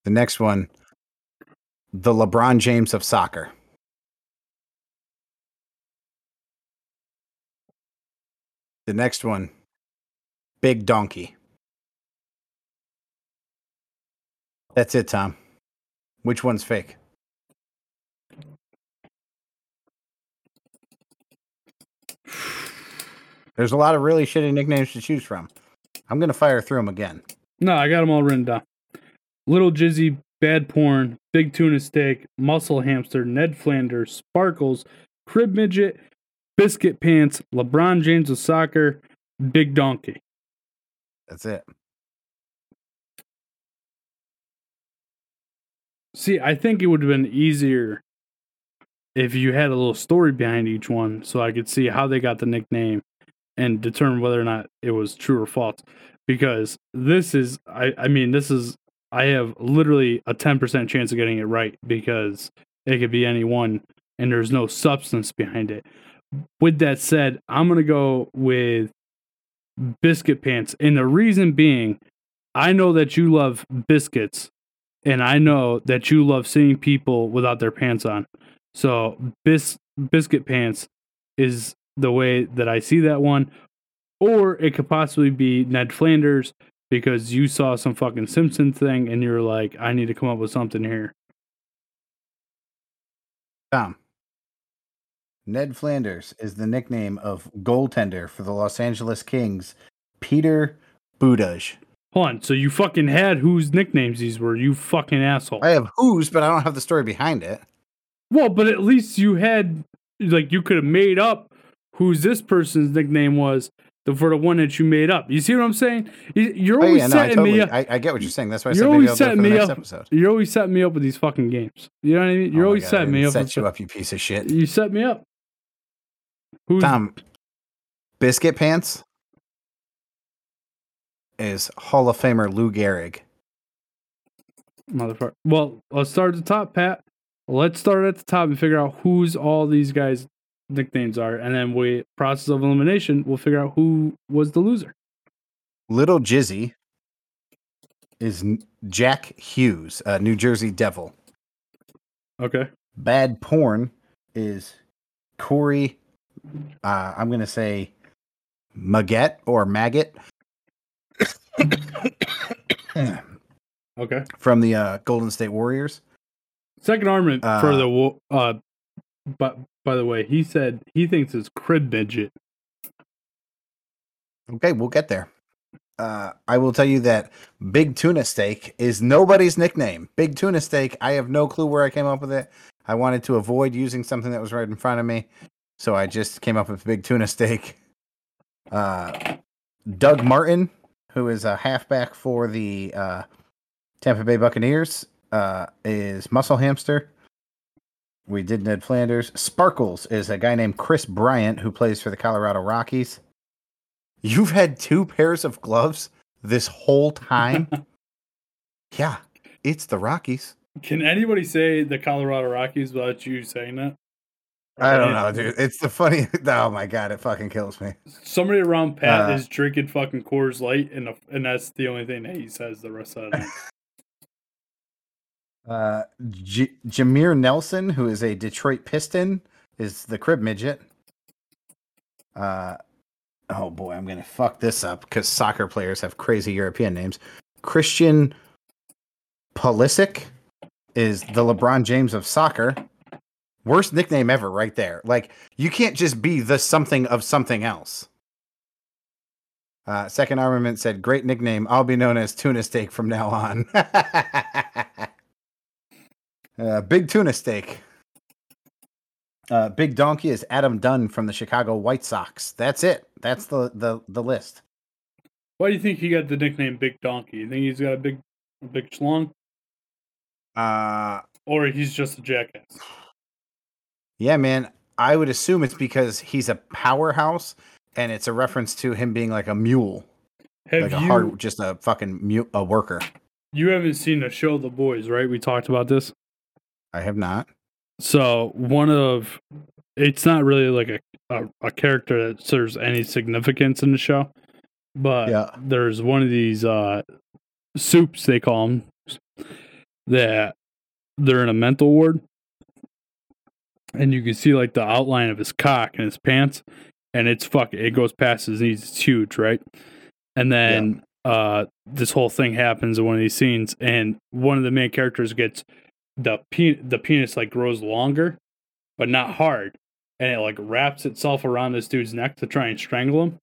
The next one, the LeBron James of soccer. The next one, Big Donkey. That's it, Tom. Which one's fake? There's a lot of really shitty nicknames to choose from. I'm gonna fire through them again. No, I got them all written down. Little Jizzy, Bad Porn, Big Tuna Steak, Muscle Hamster, Ned Flanders, Sparkles, Crib Midget, Biscuit Pants, LeBron James of Soccer, Big Donkey. That's it. See, I think it would have been easier if you had a little story behind each one so I could see how they got the nickname and determine whether or not it was true or false. Because this is, I, I mean, this is, I have literally a 10% chance of getting it right because it could be any one and there's no substance behind it. With that said, I'm going to go with Biscuit Pants. And the reason being, I know that you love biscuits and I know that you love seeing people without their pants on. So bis- biscuit pants is the way that I see that one. Or it could possibly be Ned Flanders because you saw some fucking Simpson thing and you're like, I need to come up with something here. Tom. Ned Flanders is the nickname of goaltender for the Los Angeles Kings, Peter Budaj. Hold on. So you fucking had whose nicknames these were, you fucking asshole. I have whose, but I don't have the story behind it. Well, but at least you had, like, you could have made up whose this person's nickname was the, for the one that you made up. You see what I'm saying? You- You're Oh, always yeah, no, I setting totally, me up. I, I get what you're saying. That's why I You're said always I'll do it for setting me up. episode. You're always setting me up with these fucking games. You know what I mean? You're Oh always God, setting me up. Set you up, you piece of shit. You set me up. Who's Tom, Biscuit Pants is Hall of Famer Lou Gehrig. motherfucker? Well, let's start at the top, Pat. Let's start at the top and figure out who's all these guys' nicknames are, and then we process of elimination. We'll figure out who was the loser. Little Jizzy is Jack Hughes, a New Jersey Devil. Okay. Bad Porn is Corey, uh, I'm going to say Maggette or Maggot Okay. from the uh, Golden State Warriors. Second argument for Uh, the wo- uh, but by the way, he said he thinks it's crib midget. Okay, we'll get there. Uh, I will tell you that Big Tuna Steak is nobody's nickname. Big Tuna Steak, I have no clue where I came up with it. I wanted to avoid using something that was right in front of me, so I just came up with Big Tuna Steak. Uh, Doug Martin, who is a halfback for the uh, Tampa Bay Buccaneers, uh, is Muscle Hamster. We did Ned Flanders. Sparkles is a guy named Kris Bryant who plays for the Colorado Rockies. You've had two pairs of gloves this whole time? yeah, it's the Rockies. Can anybody say the Colorado Rockies without you saying that? I don't know, dude. It's the funny. Oh my god, it fucking kills me. Somebody around Pat Uh, is drinking fucking Coors Light, and and that's the only thing that he says the rest of the night. Uh, J- Jameer Nelson, who is a Detroit Piston, is the crib midget. Uh, oh boy, I'm gonna fuck this up because soccer players have crazy European names. Christian Pulisic is the LeBron James of soccer. Worst nickname ever, right there. Like you can't just be the something of something else. Uh, Second Armament said, "Great nickname. I'll be known as Tuna Steak from now on." uh, big Tuna Steak. Uh, Big Donkey is Adam Dunn from the Chicago White Sox. That's it. That's the the the list. Why do you think he got the nickname Big Donkey? You think he's got a big, a big schlong, Uh, or he's just a jackass? Yeah, man. I would assume it's because he's a powerhouse, and it's a reference to him being like a mule, Have like a you? hard, just a fucking mule, a worker. You haven't seen the show The Boys, right? We talked about this. I have not. So one of it's not really like a, a, a character that serves any significance in the show, but Yeah. there's one of these uh supes they call them that they're in a mental ward, and you can see like the outline of his cock and his pants, and it's fuck it goes past his knees. It's huge, right? And then uh this whole thing happens in one of these scenes, and one of the main characters gets the pe- the penis like grows longer, but not hard, and it like wraps itself around this dude's neck to try and strangle him.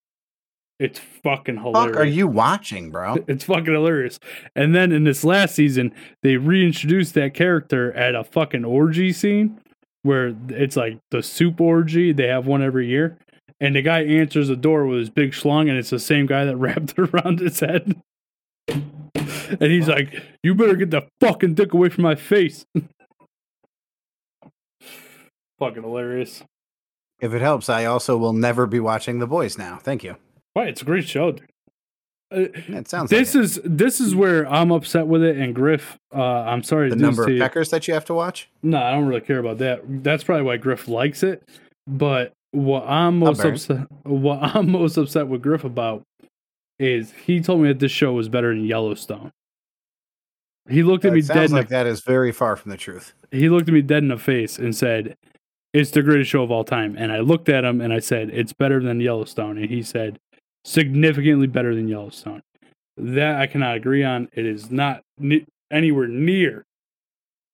It's fucking hilarious. Fuck, are you watching, bro? It's fucking hilarious. And then in this last season, they reintroduced that character at a fucking orgy scene where it's like the supe orgy. They have one every year. And the guy answers the door with his big schlong, and it's the same guy that wrapped it around his head. and he's like, You better get the fucking dick away from my face. fucking hilarious. If it helps, I also will never be watching The Boys now. Thank you. Why? It's a great show, dude. It sounds this like it. is this is where I'm upset with it, and Griff. Uh, I'm sorry the to number of peckers that you have to watch. No, I don't really care about that. That's probably why Griff likes it. But what I'm most upset, what I'm most upset with Griff about is he told me that this show was better than Yellowstone. He looked at That me dead. sounds In like that is very far from the truth. he looked at me dead in the face and said, "It's the greatest show of all time." And I looked at him and I said, "It's better than Yellowstone." And he said, "Significantly better than Yellowstone." That I cannot agree on. It is not ne- anywhere near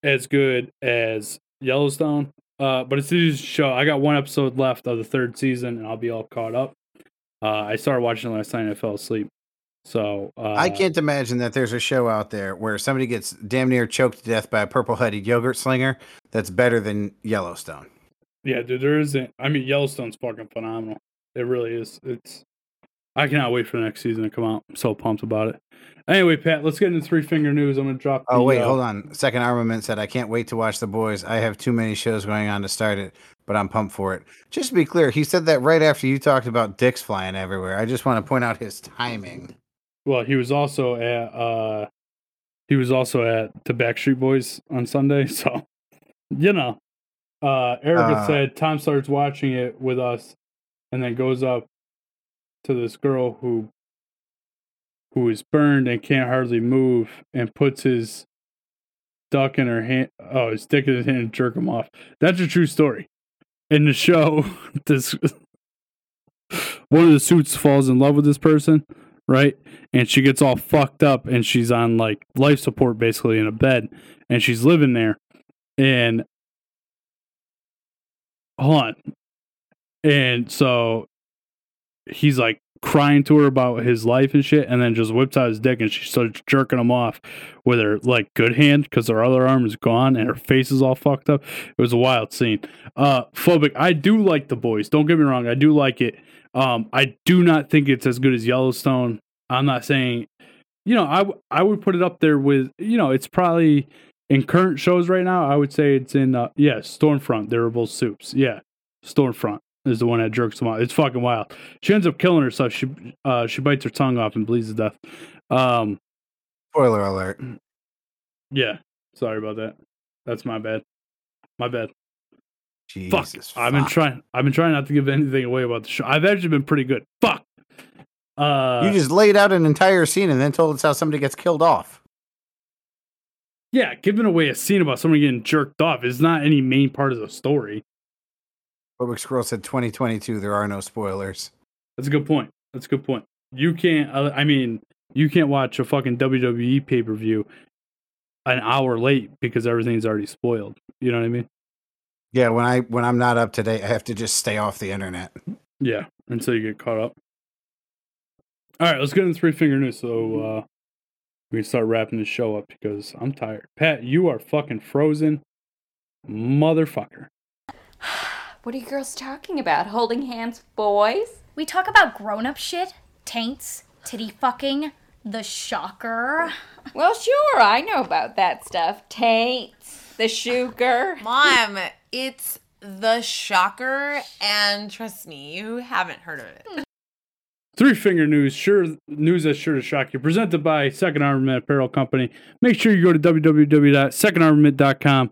as good as Yellowstone. Uh, but it's a show. I got one episode left of the third season, and I'll be all caught up. Uh, I started watching it last night and I fell asleep. So uh, I can't imagine that there's a show out there where somebody gets damn near choked to death by a purple-headed yogurt slinger that's better than Yellowstone. Yeah, dude, there isn't. I mean, Yellowstone's fucking phenomenal. It really is. It's. I cannot wait for the next season to come out. I'm so pumped about it. Anyway, Pat, let's get into three finger news. I'm gonna drop. Oh the, wait, uh, hold on. Second Armament said I can't wait to watch The Boys. I have too many shows going on to start it, but I'm pumped for it. Just to be clear, he said that right after you talked about dicks flying everywhere. I just want to point out his timing. Well, he was also at. uh He was also at the Backstreet Boys on Sunday. So, you know, uh Erica Uh, said Tom starts watching it with us, and then goes up to this girl who who is burned and can't hardly move, and puts his duck in her hand. Oh, his dick in his hand and jerk him off. That's a true story. In the show, this one of the suits falls in love with this person, right? And she gets all fucked up, and she's on like life support basically in a bed, and she's living there. And hold on, and so he's like crying to her about his life and shit, and then just whips out his dick and she starts jerking him off with her like good hand because her other arm is gone and her face is all fucked up. It was a wild scene. Uh, phobic. I do like the boys. Don't get me wrong. I do like it. Um, I do not think it's as good as Yellowstone. I'm not saying, you know, I w- I would put it up there with, you know, it's probably in current shows right now. I would say it's in, uh, yeah, Stormfront. They were both supes. Yeah, Stormfront is the one that jerks them out. It's fucking wild. She ends up killing herself. She uh she bites her tongue off and bleeds to death. Um, Spoiler alert. yeah. Sorry about that. That's my bad. My bad. Jesus. fuck. I've been trying. I've been trying not to give anything away about the show. I've actually been pretty good. Fuck. Uh, you just laid out an entire scene and then told us how somebody gets killed off. yeah, giving away a scene about somebody getting jerked off is not any main part of the story. Public Scroll said 2022. There are no spoilers. That's a good point. That's a good point. You can't. uh, I mean, you can't watch a fucking WWE pay per view an hour late because everything's already spoiled. You know what I mean? Yeah, when I when I'm not up to date, I have to just stay off the internet. Yeah, until you get caught up. All right, let's get into three finger news. So uh, we can start wrapping the show up because I'm tired. Pat, you are fucking frozen, motherfucker. What are you girls talking about? Holding hands, boys? We talk about grown up shit, taints, titty fucking, the shocker. Well, sure, I know about that stuff. Taints, the sugar. Mom, it's the shocker, and trust me, you haven't heard of it. Three finger news, sure news that's sure to shock you. Presented by Second Armament Apparel Company. Make sure you go to www.secondarmament.com.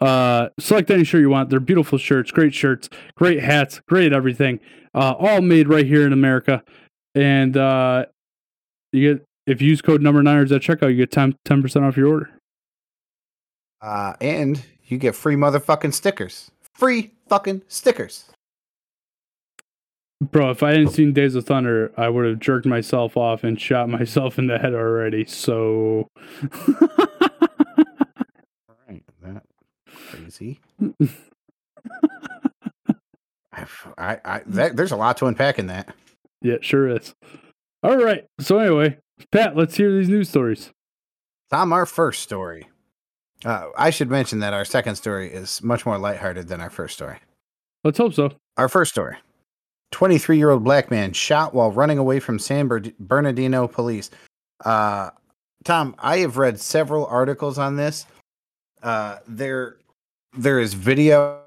Uh, select any shirt you want. They're beautiful shirts, great shirts, great hats, great everything. Uh, all made right here in America. And uh, you get if you use code number niners at checkout, you get 10 percent off your order. Uh, and you get free motherfucking stickers. Free fucking stickers. Bro, if I hadn't seen Days of Thunder, I would have jerked myself off and shot myself in the head already. So Right, that crazy. I, I, that, there's a lot to unpack in that. yeah, sure is. All right. So anyway, Pat, let's hear these news stories. Tom, our first story. Uh, I should mention that our second story is much more lighthearted than our first story. Let's hope so. Our first story 23 year old black man shot while running away from San Bernardino police. Uh, Tom, I have read several articles on this. Uh, there, there is video.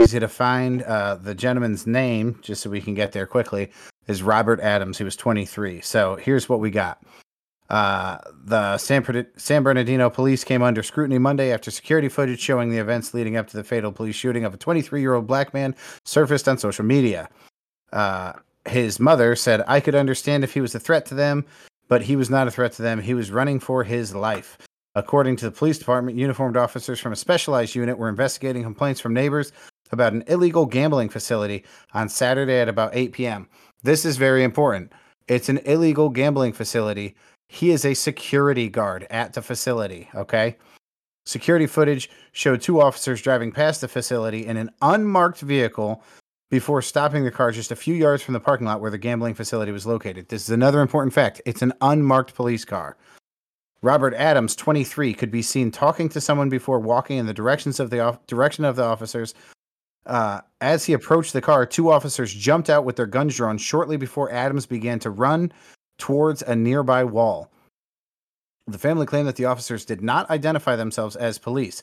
Easy to find. Uh, the gentleman's name, just so we can get there quickly, is Robert Adams. He was 23. So here's what we got. Uh, the San, San Bernardino police came under scrutiny Monday after security footage showing the events leading up to the fatal police shooting of a 23 year old black man surfaced on social media. Uh, his mother said, I could understand if he was a threat to them, but he was not a threat to them. He was running for his life. According to the police department, uniformed officers from a specialized unit were investigating complaints from neighbors about an illegal gambling facility on Saturday at about 8 p.m. This is very important. It's an illegal gambling facility. He is a security guard at the facility, okay? Security footage showed two officers driving past the facility in an unmarked vehicle before stopping the car just a few yards from the parking lot where the gambling facility was located. This is another important fact. It's an unmarked police car. Robert Adams, 23, could be seen talking to someone before walking in the directions of the off- direction of the officers. Uh, as he approached the car, two officers jumped out with their guns drawn shortly before Adams began to run towards a nearby wall. The family claimed that the officers did not identify themselves as police.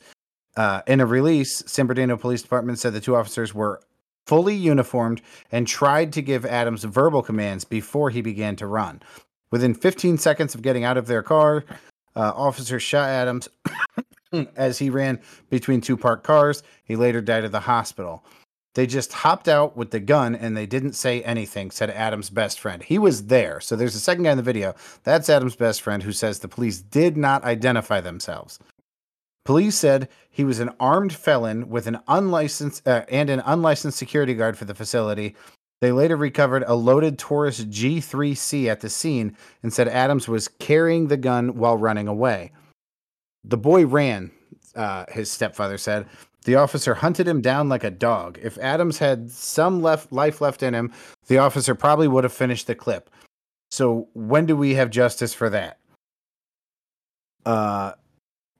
Uh, in a release, San Bernardino Police Department said the two officers were fully uniformed and tried to give Adams verbal commands before he began to run. Within 15 seconds of getting out of their car, uh, officers shot Adams as he ran between two parked cars. He later died at the hospital. They just hopped out with the gun and they didn't say anything, said Adam's best friend. He was there. So there's a second guy in the video. That's Adam's best friend who says the police did not identify themselves. Police said he was an armed felon with an unlicensed uh, and an unlicensed security guard for the facility. They later recovered a loaded Taurus G3C at the scene and said Adams was carrying the gun while running away. The boy ran, uh, his stepfather said. The officer hunted him down like a dog. If Adams had some left life left in him, the officer probably would have finished the clip. So when do we have justice for that? Uh,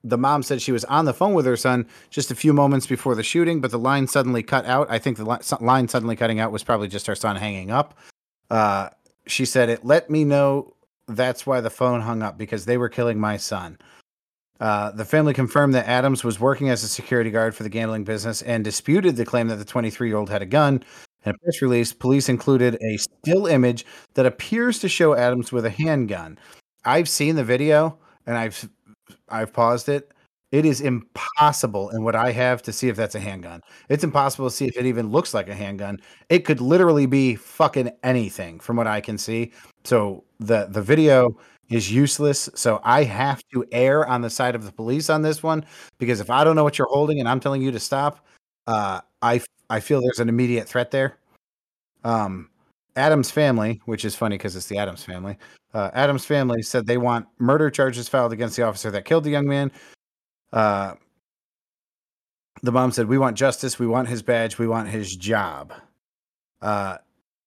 the mom said she was on the phone with her son just a few moments before the shooting, but the line suddenly cut out. I think the li- line suddenly cutting out was probably just her son hanging up. Uh, she said, It let me know that's why the phone hung up because they were killing my son. Uh, the family confirmed that Adams was working as a security guard for the gambling business and disputed the claim that the 23 year old had a gun. In a press release, police included a still image that appears to show Adams with a handgun. I've seen the video and I've I've paused it. It is impossible in what I have to see if that's a handgun. It's impossible to see if it even looks like a handgun. It could literally be fucking anything from what I can see. So the the video is useless. So I have to err on the side of the police on this one because if I don't know what you're holding and I'm telling you to stop, uh, I I feel there's an immediate threat there. Um, Adams family, which is funny because it's the Adams family. Uh, Adams family said they want murder charges filed against the officer that killed the young man. Uh, the mom said, "We want justice. We want his badge. We want his job." Uh,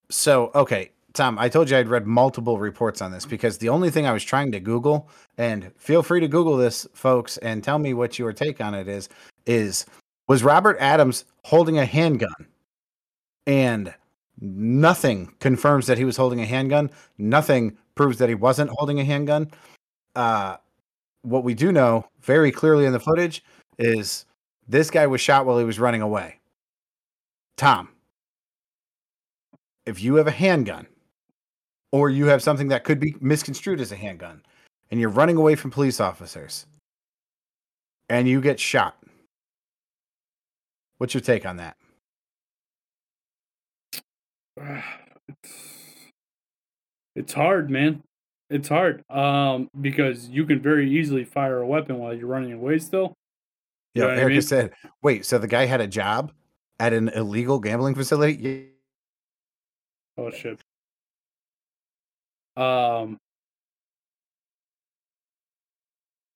so okay, Tom, I told you I'd read multiple reports on this because the only thing I was trying to Google, and feel free to Google this, folks, and tell me what your take on it is. Is was Robert Adams holding a handgun? And nothing confirms that he was holding a handgun. Nothing proves that he wasn't holding a handgun. Uh, what we do know very clearly in the footage is this guy was shot while he was running away. Tom, if you have a handgun or you have something that could be misconstrued as a handgun and you're running away from police officers and you get shot, what's your take on that? It's, it's hard, man. It's hard. Um, because you can very easily fire a weapon while you're running away still. You Yeah, what I Erica mean? said, wait, so the guy had a job at an illegal gambling facility? Yeah. Oh shit. Um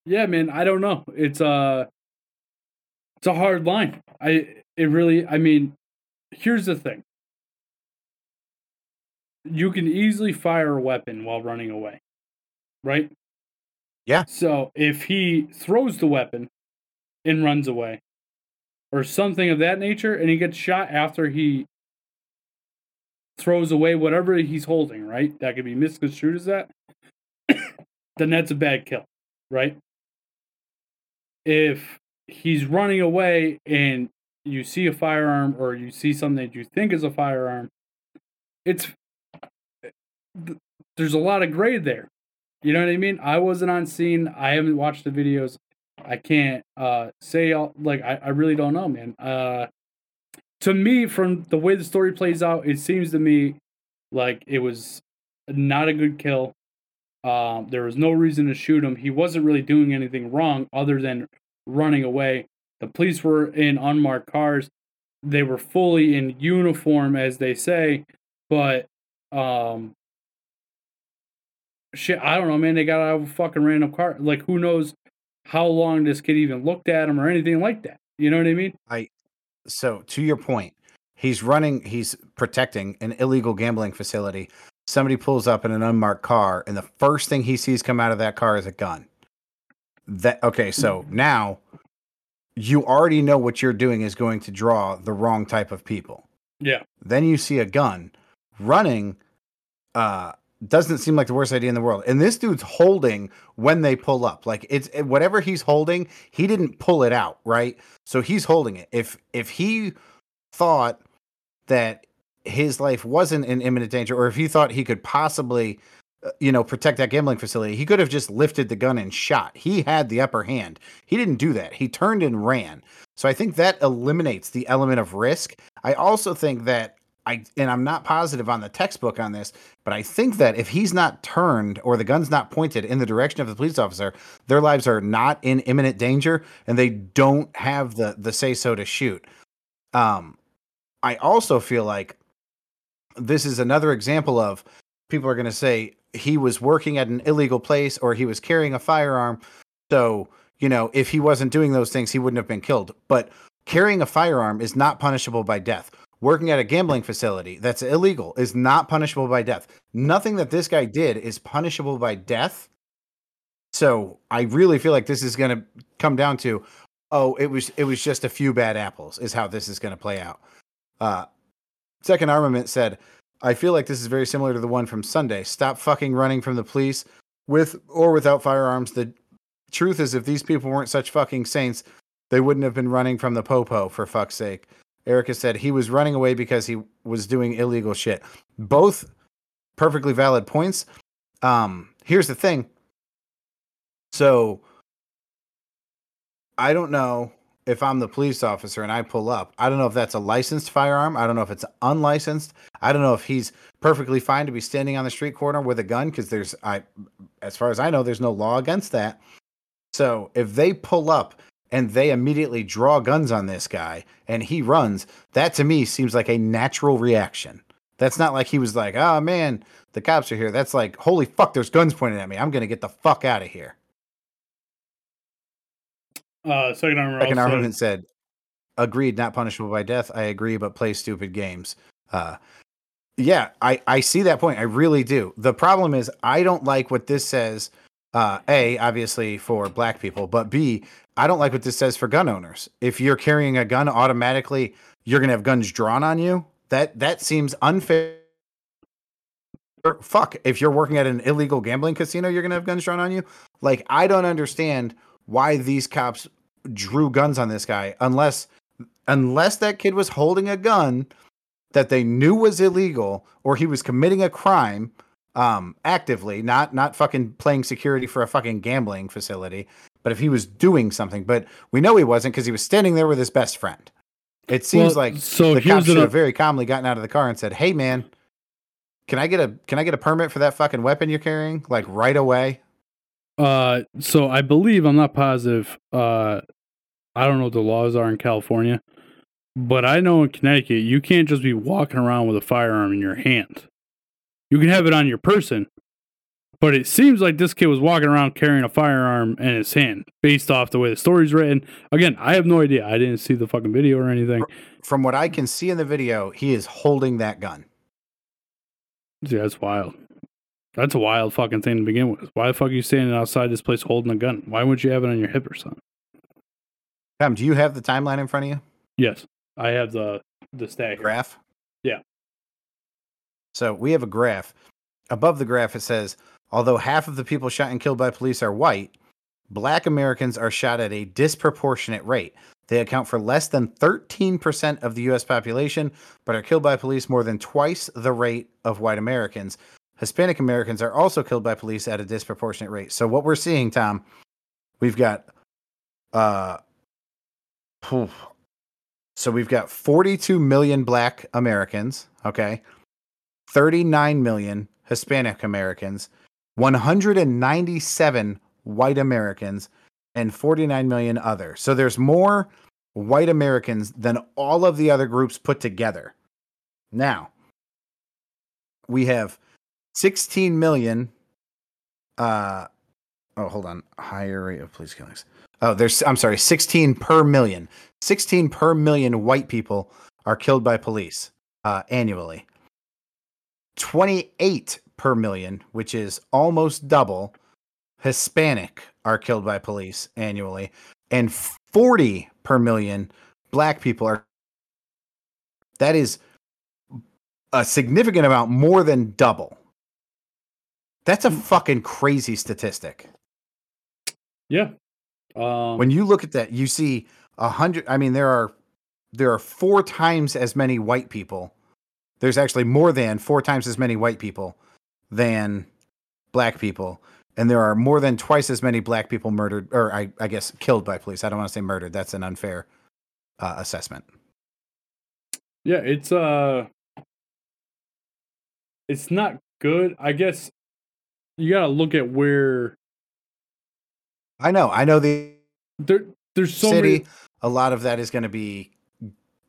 Yeah, man, I don't know. It's uh it's a hard line. I it really I mean, here's the thing. You can easily fire a weapon while running away. Right? Yeah. So, if he throws the weapon and runs away or something of that nature and he gets shot after he throws away whatever he's holding, right? That could be misconstrued as that. then that's a bad kill, right? If he's running away and you see a firearm or you see something that you think is a firearm, it's th- there's a lot of gray there. You know what I mean? I wasn't on scene. I haven't watched the videos. I can't uh say all like I, I really don't know, man. Uh to me, from the way the story plays out, it seems to me like it was not a good kill. Um, there was no reason to shoot him. He wasn't really doing anything wrong other than running away. The police were in unmarked cars. They were fully in uniform, as they say, but um, shit, I don't know, man. They got out of a fucking random car. Like, who knows how long this kid even looked at him or anything like that? You know what I mean? I so to your point, he's running he's protecting an illegal gambling facility. Somebody pulls up in an unmarked car and the first thing he sees come out of that car is a gun. That okay, so now you already know what you're doing is going to draw the wrong type of people. Yeah. Then you see a gun running uh doesn't seem like the worst idea in the world. And this dude's holding when they pull up. Like it's it- whatever he's holding, he didn't pull it out, right? So he's holding it. If if he thought that his life wasn't in imminent danger or if he thought he could possibly uh, you know protect that gambling facility, he could have just lifted the gun and shot. He had the upper hand. He didn't do that. He turned and ran. So I think that eliminates the element of risk. I also think that I and I'm not positive on the textbook on this, but I think that if he's not turned or the gun's not pointed in the direction of the police officer, their lives are not in imminent danger and they don't have the the say so to shoot. Um I also feel like this is another example of people are going to say he was working at an illegal place or he was carrying a firearm. So, you know, if he wasn't doing those things, he wouldn't have been killed. But carrying a firearm is not punishable by death. Working at a gambling facility that's illegal is not punishable by death. Nothing that this guy did is punishable by death. So I really feel like this is going to come down to, oh, it was it was just a few bad apples is how this is going to play out. Uh, Second Armament said, I feel like this is very similar to the one from Sunday. Stop fucking running from the police with or without firearms. The truth is, if these people weren't such fucking saints, they wouldn't have been running from the popo, for fuck's sake. Erica said he was running away because he was doing illegal shit. Both perfectly valid points. Um, here's the thing. So I don't know if I'm the police officer and I pull up. I don't know if that's a licensed firearm. I don't know if it's unlicensed. I don't know if he's perfectly fine to be standing on the street corner with a gun because there's I as far as I know there's no law against that. So if they pull up and they immediately draw guns on this guy and he runs, that to me seems like a natural reaction. That's not like he was like, oh man, the cops are here. That's like, holy fuck, there's guns pointed at me. I'm gonna get the fuck out of here. Uh, second armor. Second also- Armament said, agreed, not punishable by death. I agree, but play stupid games. Uh, yeah, I, I see that point. I really do. The problem is, I don't like what this says. Uh, a, obviously for black people, but B, I don't like what this says for gun owners. If you're carrying a gun, automatically you're gonna have guns drawn on you. That that seems unfair. Fuck, if you're working at an illegal gambling casino, you're gonna have guns drawn on you. Like, I don't understand why these cops drew guns on this guy unless unless that kid was holding a gun that they knew was illegal or he was committing a crime um actively not not fucking playing security for a fucking gambling facility but if he was doing something but we know he wasn't because he was standing there with his best friend it seems Well, like so the cops should have very calmly gotten out of the car and said hey man can i get a can i get a permit for that fucking weapon you're carrying like right away Uh, so I believe I'm not positive. Uh, I don't know what the laws are in California, but I know in Connecticut you can't just be walking around with a firearm in your hand. You can have it on your person, but it seems like this kid was walking around carrying a firearm in his hand, based off the way the story's written. Again, I have no idea. I didn't see the fucking video or anything. from what i can see in the video he is holding that gun Yeah, that's wild. That's a wild fucking thing to begin with. Why the fuck are you standing outside this place holding a gun? Why wouldn't you have it on your hip or something? Tom, do you have the timeline in front of you Yes, I have the the stack. graph? Yeah. So we have a graph. Above the graph, it says, although half of the people shot and killed by police are white, black Americans are shot at a disproportionate rate. They account for less than 13% of the US population, but are killed by police more than twice the rate of white Americans. Hispanic Americans are also killed by police at a disproportionate rate. So what we're seeing, Tom, we've got uh so we've got 42 million black Americans, okay? 39 million Hispanic Americans, 197 white Americans, and 49 million other. So there's more white Americans than all of the other groups put together. Now, we have 16 million uh oh hold on higher rate of police killings oh there's i'm sorry 16 per million 16 per million white people are killed by police uh annually 28 per million which is almost double hispanic are killed by police annually and 40 per million black people are that is a significant amount more than double. That's a fucking crazy statistic. Yeah. Um, when you look at that you see a hundred i mean there are there are four times as many white people there's actually more than four times as many white people than black people. And there are more than twice as many black people murdered or i, I guess killed by police. I don't want to say murdered. That's an unfair uh, assessment. Yeah, it's uh, it's not good. I guess you gotta look at where i know. I know the there. There's so city. many. a lot of that is going to be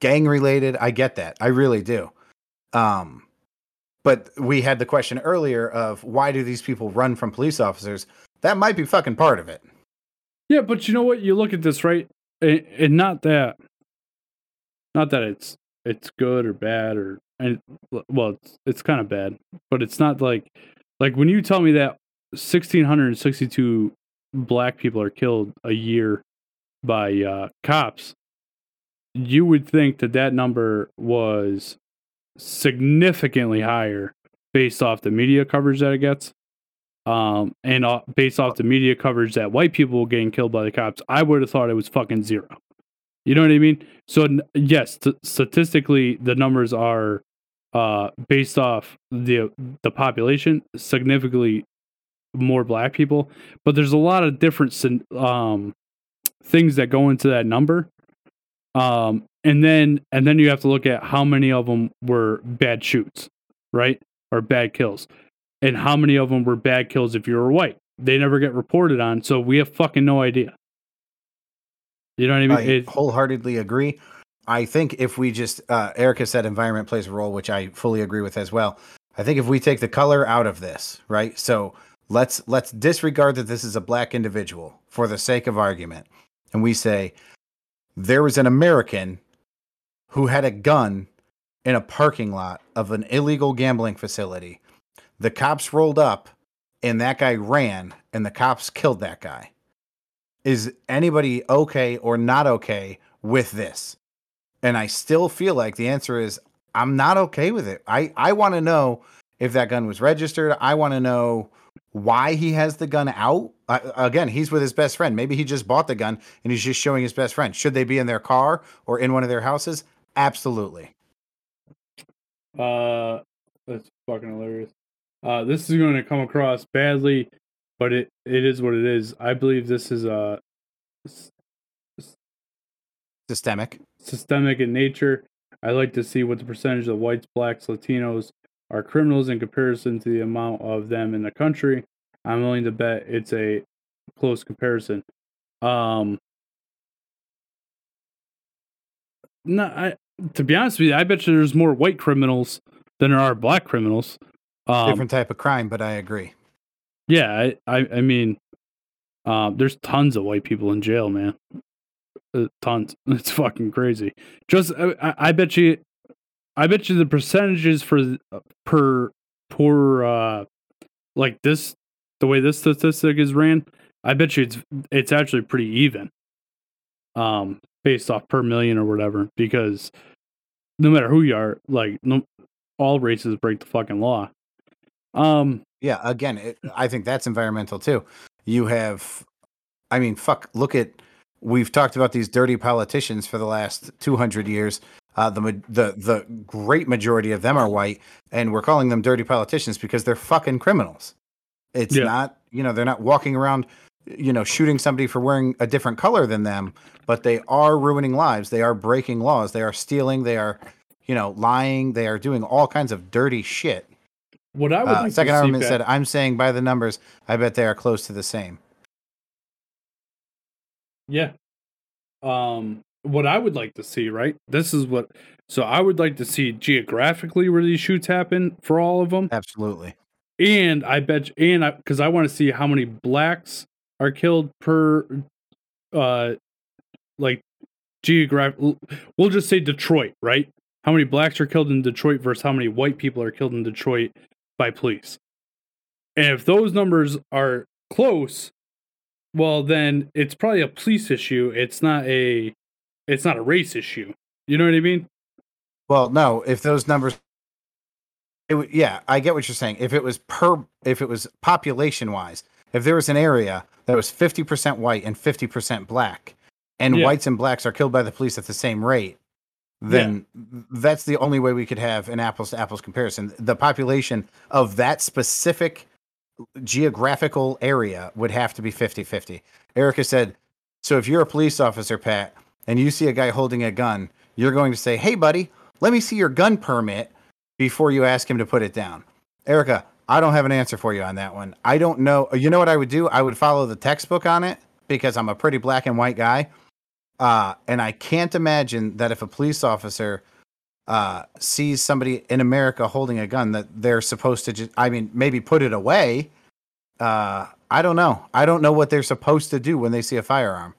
gang related. I get that. I really do um but we had the question earlier of why do these people run from police officers? That might be fucking part of it. Yeah, but you know what? You look at this right, and, and not that, not that it's it's good or bad or and well, it's it's kind of bad, but it's not like like when you tell me that 1662 black people are killed a year by uh, cops, you would think that that number was significantly higher based off the media coverage that it gets um, and uh, based off the media coverage that white people were getting killed by the cops, I would have thought it was fucking zero. You know what I mean? So yes, t- statistically, the numbers are uh, based off the the population significantly more black people, but there's a lot of different um, things that go into that number. Um, and then and then you have to look at how many of them were bad shoots, right, or bad kills and how many of them were bad kills if you were white. They never get reported on, so we have fucking no idea. You know what I mean? i It- wholeheartedly agree I think if we just uh, Erica said environment plays a role, which I fully agree with as well. I think if we take the color out of this, right? So let's let's disregard that this is a black individual for the sake of argument, and we say there was an American who had a gun in a parking lot of an illegal gambling facility. The cops rolled up, and that guy ran, and the cops killed that guy. Is anybody okay or not okay with this? And I still feel like the answer is I'm not okay with it. I, I want to know if that gun was registered. I want to know why he has the gun out. Uh, again, he's with his best friend. Maybe he just bought the gun and he's just showing his best friend. Should they be in their car or in one of their houses? Absolutely. Uh, that's fucking hilarious. Uh, this is going to come across badly, but it, it is what it is. I believe this is uh, Systemic. systemic in nature. I like to see what the percentage of whites, blacks, Latinos are criminals in comparison to the amount of them in the country. I'm willing to bet it's a close comparison. Um, no, I to be honest with you, I bet you there's more white criminals than there are black criminals. Um, Different type of crime, but I agree. yeah, I, I, I mean, um, there's tons of white people in jail, man. Uh, tons. It's fucking crazy. Just, I, I- I bet you, I bet you the percentages for uh, per per uh, like this, the way this statistic is ran, I bet you it's it's actually pretty even. Um, based off per million or whatever, because no matter who you are, like no, all races break the fucking law. Um, Yeah, again, it, I think that's environmental too. You have, I mean, fuck, look at, we've talked about these dirty politicians for the last 200 years. Uh, the, the, the great majority of them are white, and we're calling them dirty politicians because they're fucking criminals. It's Yeah. not, you know, they're not walking around, you know, shooting somebody for wearing a different color than them, but they are ruining lives. They are breaking laws. They are stealing. They are, you know, lying. They are doing all kinds of dirty shit. what I would Uh, like second to argument back- said, I'm saying by the numbers, I bet they are close to the same. Yeah. Um what I would like to see, right? This is what so I would like to see geographically where these shoots happen for all of them. Absolutely. And I bet and I cuz I want to see how many blacks are killed per uh like geographic we'll just say Detroit, right? How many blacks are killed in Detroit versus how many white people are killed in Detroit by police. And if those numbers are close, well then it's probably a police issue. It's not a it's not a race issue. You know what I mean? Well, no, if those numbers, it would, yeah, I get what you're saying. If it was per, if it was population wise, if there was an area that was 50% white and 50% black, and Yeah. whites and blacks are killed by the police at the same rate, then that's the only way we could have an apples to apples comparison. The population of that specific geographical area would have to be 50 50. Erica said, So if you're a police officer, Pat, and you see a guy holding a gun, you're going to say, Hey, buddy, let me see your gun permit before you ask him to put it down. Erica, I don't have an answer for you on that one. I don't know. You know what I would do? I would follow the textbook on it because I'm a pretty black and white guy. Uh, and I can't imagine that if a police officer uh, sees somebody in America holding a gun, that they're supposed to just, I mean, maybe put it away. Uh, I don't know. I don't know what they're supposed to do when they see a firearm.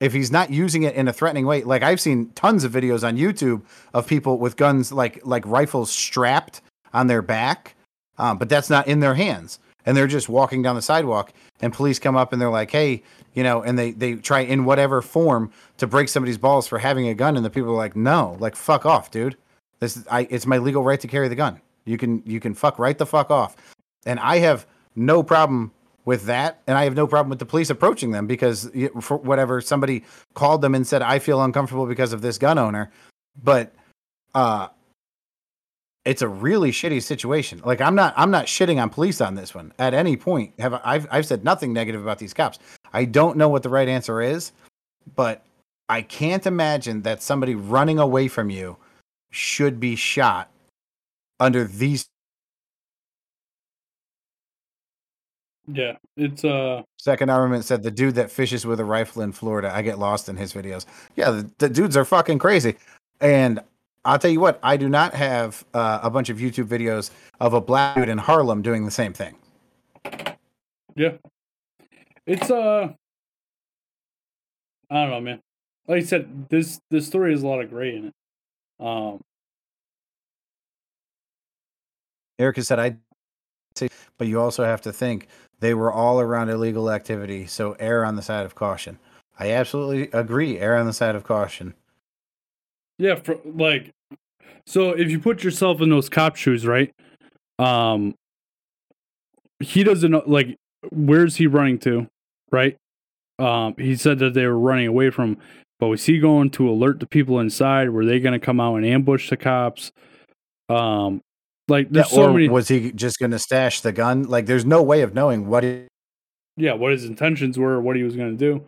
If he's not using it in a threatening way, like I've seen tons of videos on YouTube of people with guns like like rifles strapped on their back, um, but that's not in their hands, and they're just walking down the sidewalk, and police come up and they're like, "Hey, you know," and they they try in whatever form to break somebody's balls for having a gun, and the people are like, "No, like fuck off, dude. This is I. It's my legal right to carry the gun. You can you can fuck right the fuck off." And I have no problem with that, and I have no problem with the police approaching them because for whatever somebody called them and said, "I feel uncomfortable because of this gun owner," but uh it's a really shitty situation. Like I'm not I'm not shitting on police on this one at any point. Have I- I've I've said nothing negative about these cops. I don't know what the right answer is, but I can't imagine that somebody running away from you should be shot under these Yeah, it's uh Second Armament said the dude that fishes with a rifle in Florida. I get lost in his videos. Yeah, the, the dudes are fucking crazy. And I'll tell you what, I do not have uh, a bunch of YouTube videos of a black dude in Harlem doing the same thing. yeah. It's uh I don't know, man. Like I said, this this story has a lot of gray in it. Um Erica said, I but you also have to think they were all around illegal activity. So err on the side of caution. I absolutely agree. Err on the side of caution. Yeah, for, like so if you put yourself in those cop shoes, right? Um he doesn't know like where's he running to, right? Um he said that they were running away from but was he going to alert the people inside? Were they gonna come out and ambush the cops? Um like there's so or many was he just going to stash the gun? Like, there's no way of knowing what he, yeah, what his intentions were, what he was going to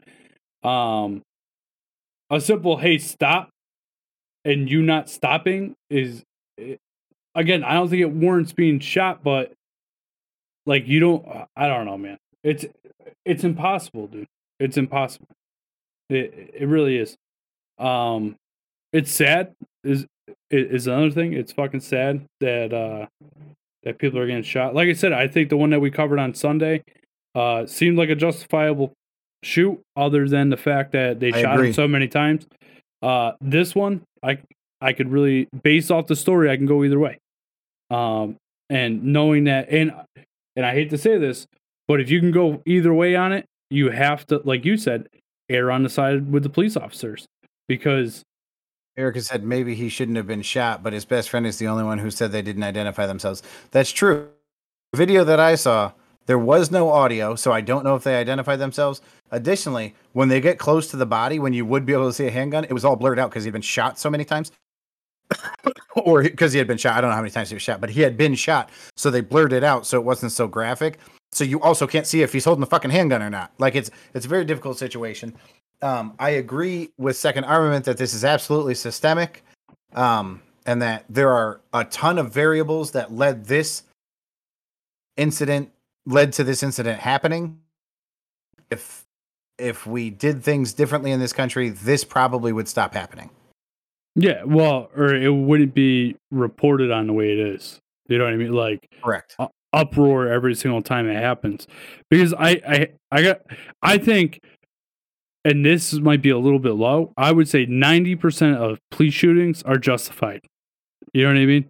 do. Um, a simple "Hey, stop," and you not stopping is, it, again, I don't think it warrants being shot, but like you don't, I don't know, man. It's it's impossible, dude. It's impossible. It it really is. Um, it's sad. Is is another thing. It's fucking sad that uh that people are getting shot. Like I said, I think the one that we covered on Sunday uh seemed like a justifiable shoot other than the fact that they I shot agree. him so many times. Uh this one I I could really based off the story I can go either way. Um and knowing that and and I hate to say this, but if you can go either way on it, you have to like you said err on the side with the police officers because Erica said maybe he shouldn't have been shot, but his best friend is the only one who said they didn't identify themselves. That's true. The video that I saw, there was no audio, so I don't know if they identified themselves. Additionally, when they get close to the body, when you would be able to see a handgun, it was all blurred out because he'd been shot so many times. or because he had been shot. I don't know how many times he was shot, but he had been shot. So they blurred it out so it wasn't so graphic. So you also can't see if he's holding the fucking handgun or not. Like it's it's a very difficult situation. Um, I agree with Second Armament that this is absolutely systemic, um, and that there are a ton of variables that led this incident led to this incident happening. If if we did things differently in this country, this probably would stop happening. Yeah, well, or it wouldn't be reported on the way it is. You know what I mean? Like Correct. uproar every single time it happens. Because I, I, I got, I think, and this might be a little bit low. I would say ninety percent of police shootings are justified. You know what I mean?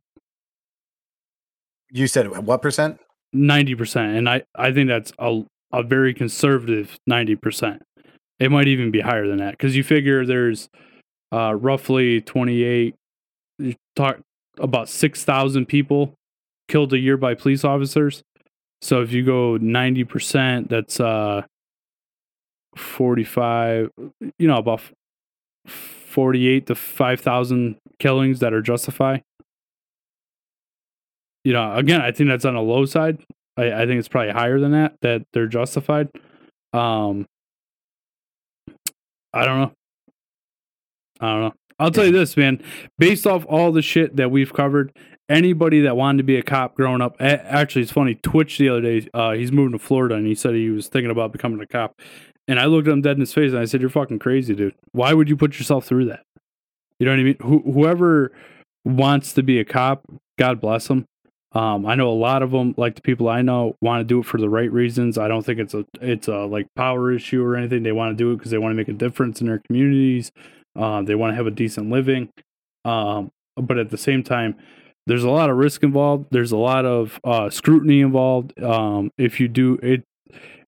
You said what percent? Ninety percent, and I, I think that's a, a very conservative ninety percent. It might even be higher than that because you figure there's uh, roughly twenty eight. You talk about six thousand people killed a year by police officers. So if you go ninety percent, that's uh forty five. You know about forty eight to five thousand killings that are justified. You know, again, I think that's on the low side. I, I think it's probably higher than that that they're justified. Um, I don't know. I don't know. I'll tell you this, man. Based off all the shit that we've covered, anybody that wanted to be a cop growing up, actually, it's funny. Twitch the other day, uh, he's moving to Florida, and he said he was thinking about becoming a cop. And I looked at him dead in his face, and I said, "You're fucking crazy, dude. Why would you put yourself through that? You know what I mean? Who whoever wants to be a cop, God bless them. Um, I know a lot of them, like the people I know, want to do it for the right reasons. I don't think it's a it's a like power issue or anything. They want to do it because they want to make a difference in their communities. Uh, they want to have a decent living. Um, but at the same time, there's a lot of risk involved. There's a lot of uh, scrutiny involved. Um, if you do it,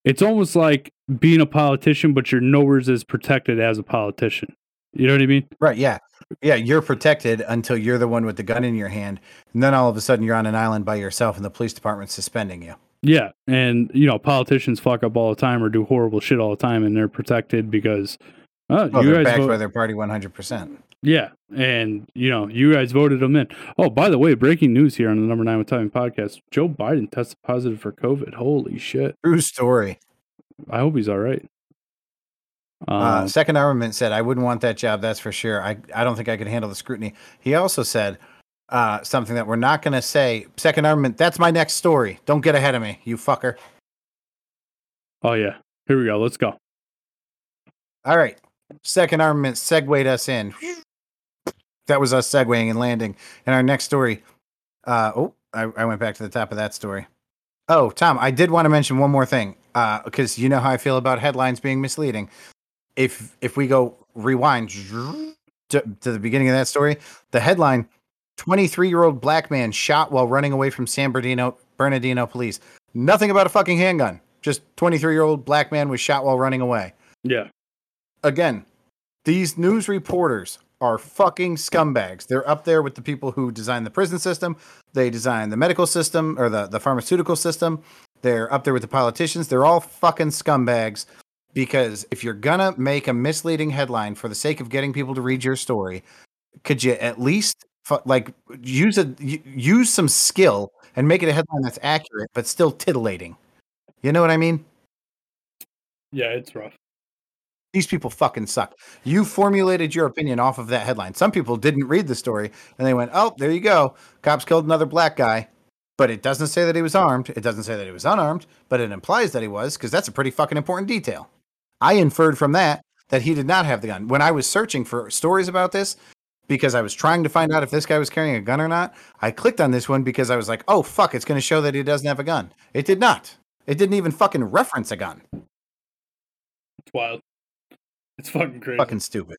it's almost like being a politician, but you're nowhere as protected as a politician. You know what I mean? Right. Yeah. Yeah. You're protected until you're the one with the gun in your hand. And then all of a sudden you're on an island by yourself and the police department's suspending you. Yeah, and you know politicians fuck up all the time or do horrible shit all the time, and they're protected because uh, Oh, you they're guys backed vote- by their party 100%. Yeah, and you know you guys voted them in. Oh, by the way, breaking news here on the Number Nine with Tommy podcast: Joe Biden tested positive for COVID. Holy shit! True story. I hope he's all right. Uh, Um, Second Armament said, I wouldn't want that job, that's for sure. I, I don't think I could handle the scrutiny. He also said uh, something that we're not going to say. Second Armament, that's my next story. Don't get ahead of me, you fucker. Oh yeah. Here we go. Let's go. All right. Second armament segued us in. That was us segueing and landing. And our next story. Uh, oh, I, I went back to the top of that story. Oh, Tom, I did want to mention one more thing because you know how I feel about headlines being misleading. If if we go rewind to, to the beginning of that story, the headline: "23-year-old black man shot while running away from San Bernardino Bernardino police." Nothing about a fucking handgun. Just 23-year-old black man was shot while running away Yeah. again, these news reporters are fucking scumbags. They're up there with the people who design the prison system, they design the medical system or the, the pharmaceutical system. They're up there with the politicians. They're all fucking scumbags because if you're gonna make a misleading headline for the sake of getting people to read your story, could you at least like use a use some skill and make it a headline that's accurate but still titillating? You know what I mean? Yeah, it's rough. These people fucking suck. You formulated your opinion off of that headline. Some people didn't read the story and they went, "Oh, there you go. Cops killed another black guy." But it doesn't say that he was armed. It doesn't say that he was unarmed, but it implies that he was because that's a pretty fucking important detail. I inferred from that that he did not have the gun. When I was searching for stories about this because I was trying to find out if this guy was carrying a gun or not, I clicked on this one because I was like, "Oh fuck, it's going to show that he doesn't have a gun." It did not. It didn't even fucking reference a gun. It's wild. It's fucking crazy. fucking stupid.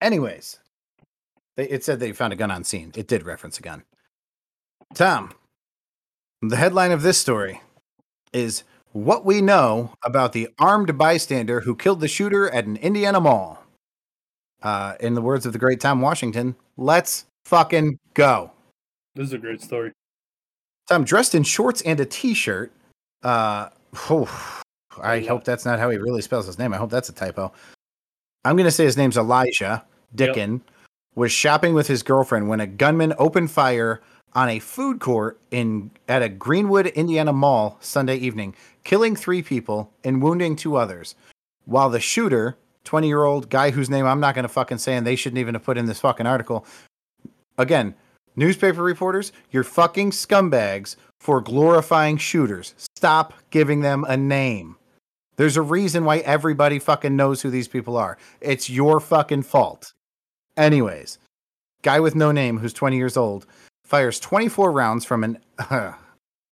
Anyways, they, it said they found a gun on scene. It did reference a gun. Tom, the headline of this story is What We Know About the Armed Bystander Who Killed the Shooter at an Indiana Mall. Uh, in the words of the great Tom Washington, let's fucking go. This is a great story. Tom dressed in shorts and a t-shirt. Uh, oh, I hope that's not how he really spells his name. I hope that's a typo. I'm gonna say his name's Elijah Dicken. Was shopping with his girlfriend when a gunman opened fire on a food court in at a Greenwood, Indiana mall Sunday evening, killing three people and wounding two others. While the shooter, 20 year old guy whose name I'm not gonna fucking say, and they shouldn't even have put in this fucking article. Again, newspaper reporters, you're fucking scumbags for glorifying shooters. Stop giving them a name. There's a reason why everybody fucking knows who these people are. It's your fucking fault. Anyways, guy with no name who's 20 years old fires 24 rounds from an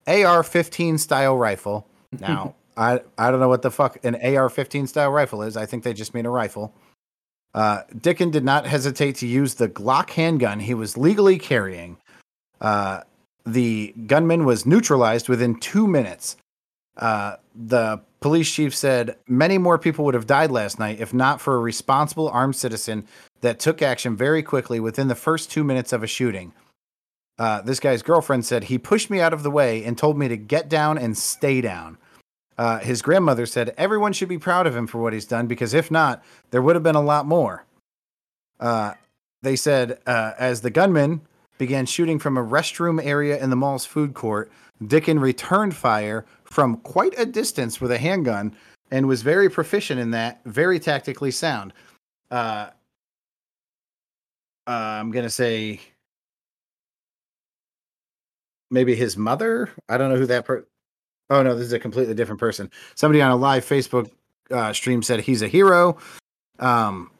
AR-15 style rifle. Now, I I don't know what the fuck an AR-15 style rifle is. I think they just mean a rifle. Uh, Dicken did not hesitate to use the Glock handgun he was legally carrying. Uh, the gunman was neutralized within two minutes. Uh, the police chief said many more people would have died last night if not for a responsible armed citizen that took action very quickly within the first two minutes of a shooting. Uh, this guy's girlfriend said he pushed me out of the way and told me to get down and stay down. Uh, his grandmother said everyone should be proud of him for what he's done because if not, there would have been a lot more. Uh, they said uh, as the gunman began shooting from a restroom area in the mall's food court, Dicken returned fire from quite a distance with a handgun and was very proficient in that, very tactically sound. Uh, uh, I'm gonna say maybe his mother. I don't know who that. Oh no, this is a completely different person. Somebody on a live Facebook uh, stream said he's a hero. Um,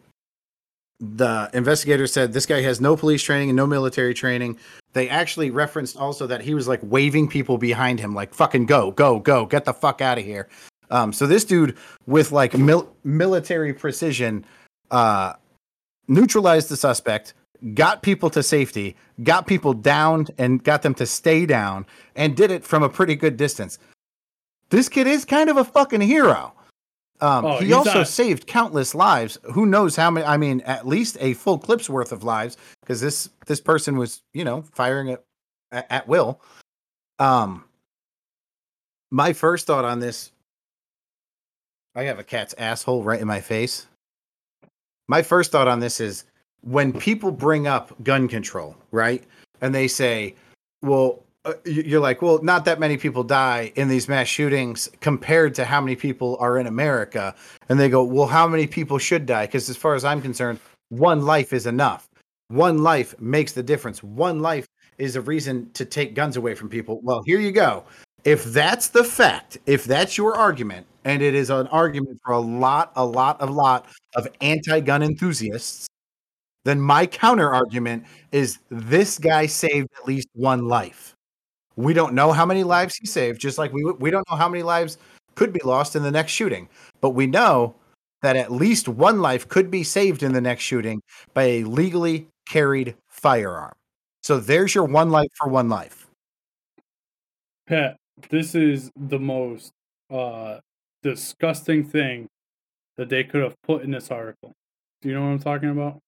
the investigator said this guy has no police training and no military training. They actually referenced also that he was like waving people behind him, like "fucking go, go, go, get the fuck out of here." Um, so this dude with like mil- military precision uh, neutralized the suspect, got people to safety, got people down and got them to stay down, and did it from a pretty good distance. This kid is kind of a fucking hero. Um, Oh, he also not- saved countless lives. Who knows how many? I mean, at least a full clip's worth of lives because this this person was, you know, firing at at, will. Um, my first thought on this, I have a cat's asshole right in my face. My first thought on this is when people bring up gun control, right? And they say, well, Uh, you're like, well, not that many people die in these mass shootings compared to how many people are in America. And they go, well, how many people should die? Because as far as I'm concerned, one life is enough. One life makes the difference. One life is a reason to take guns away from people. Well, here you go. if that's the fact, if that's your argument, and it is an argument for a lot, a lot, a lot of anti-gun enthusiasts, then my counter argument is this guy saved at least one life. We don't know how many lives he saved, just like we we don't know how many lives could be lost in the next shooting, but we know that at least one life could be saved in the next shooting by a legally carried firearm. So there's your one life for one life. Pat, this is the most uh, disgusting thing that they could have put in this article. Do you know what I'm talking about?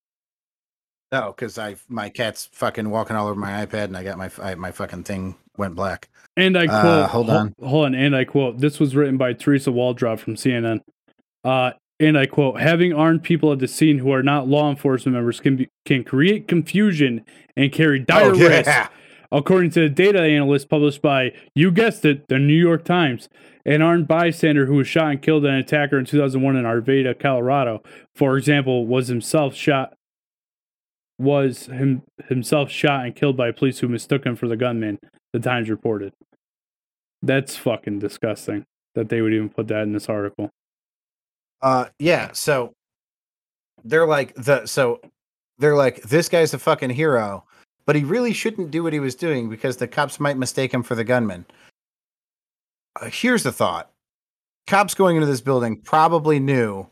No, because I my cat's fucking walking all over my iPad, and I got my I, my fucking thing went black. And I quote, Uh, hold hol- on. hold on, and I quote, this was written by Theresa Waldrop from CNN. Uh, and I quote, having armed people at the scene who are not law enforcement members can be, can create confusion and carry dire Oh, yeah. risk. According to the data analyst published by, you guessed it, the New York Times, an armed bystander who was shot and killed an attacker in 2001 in Arvada, Colorado, for example, was himself shot was him himself shot and killed by police who mistook him for the gunman. The Times reported. That's fucking disgusting that they would even put that in this article. Uh, yeah. So they're like the so they're like this guy's a fucking hero, but he really shouldn't do what he was doing because the cops might mistake him for the gunman. Uh, here's the thought: cops going into this building probably knew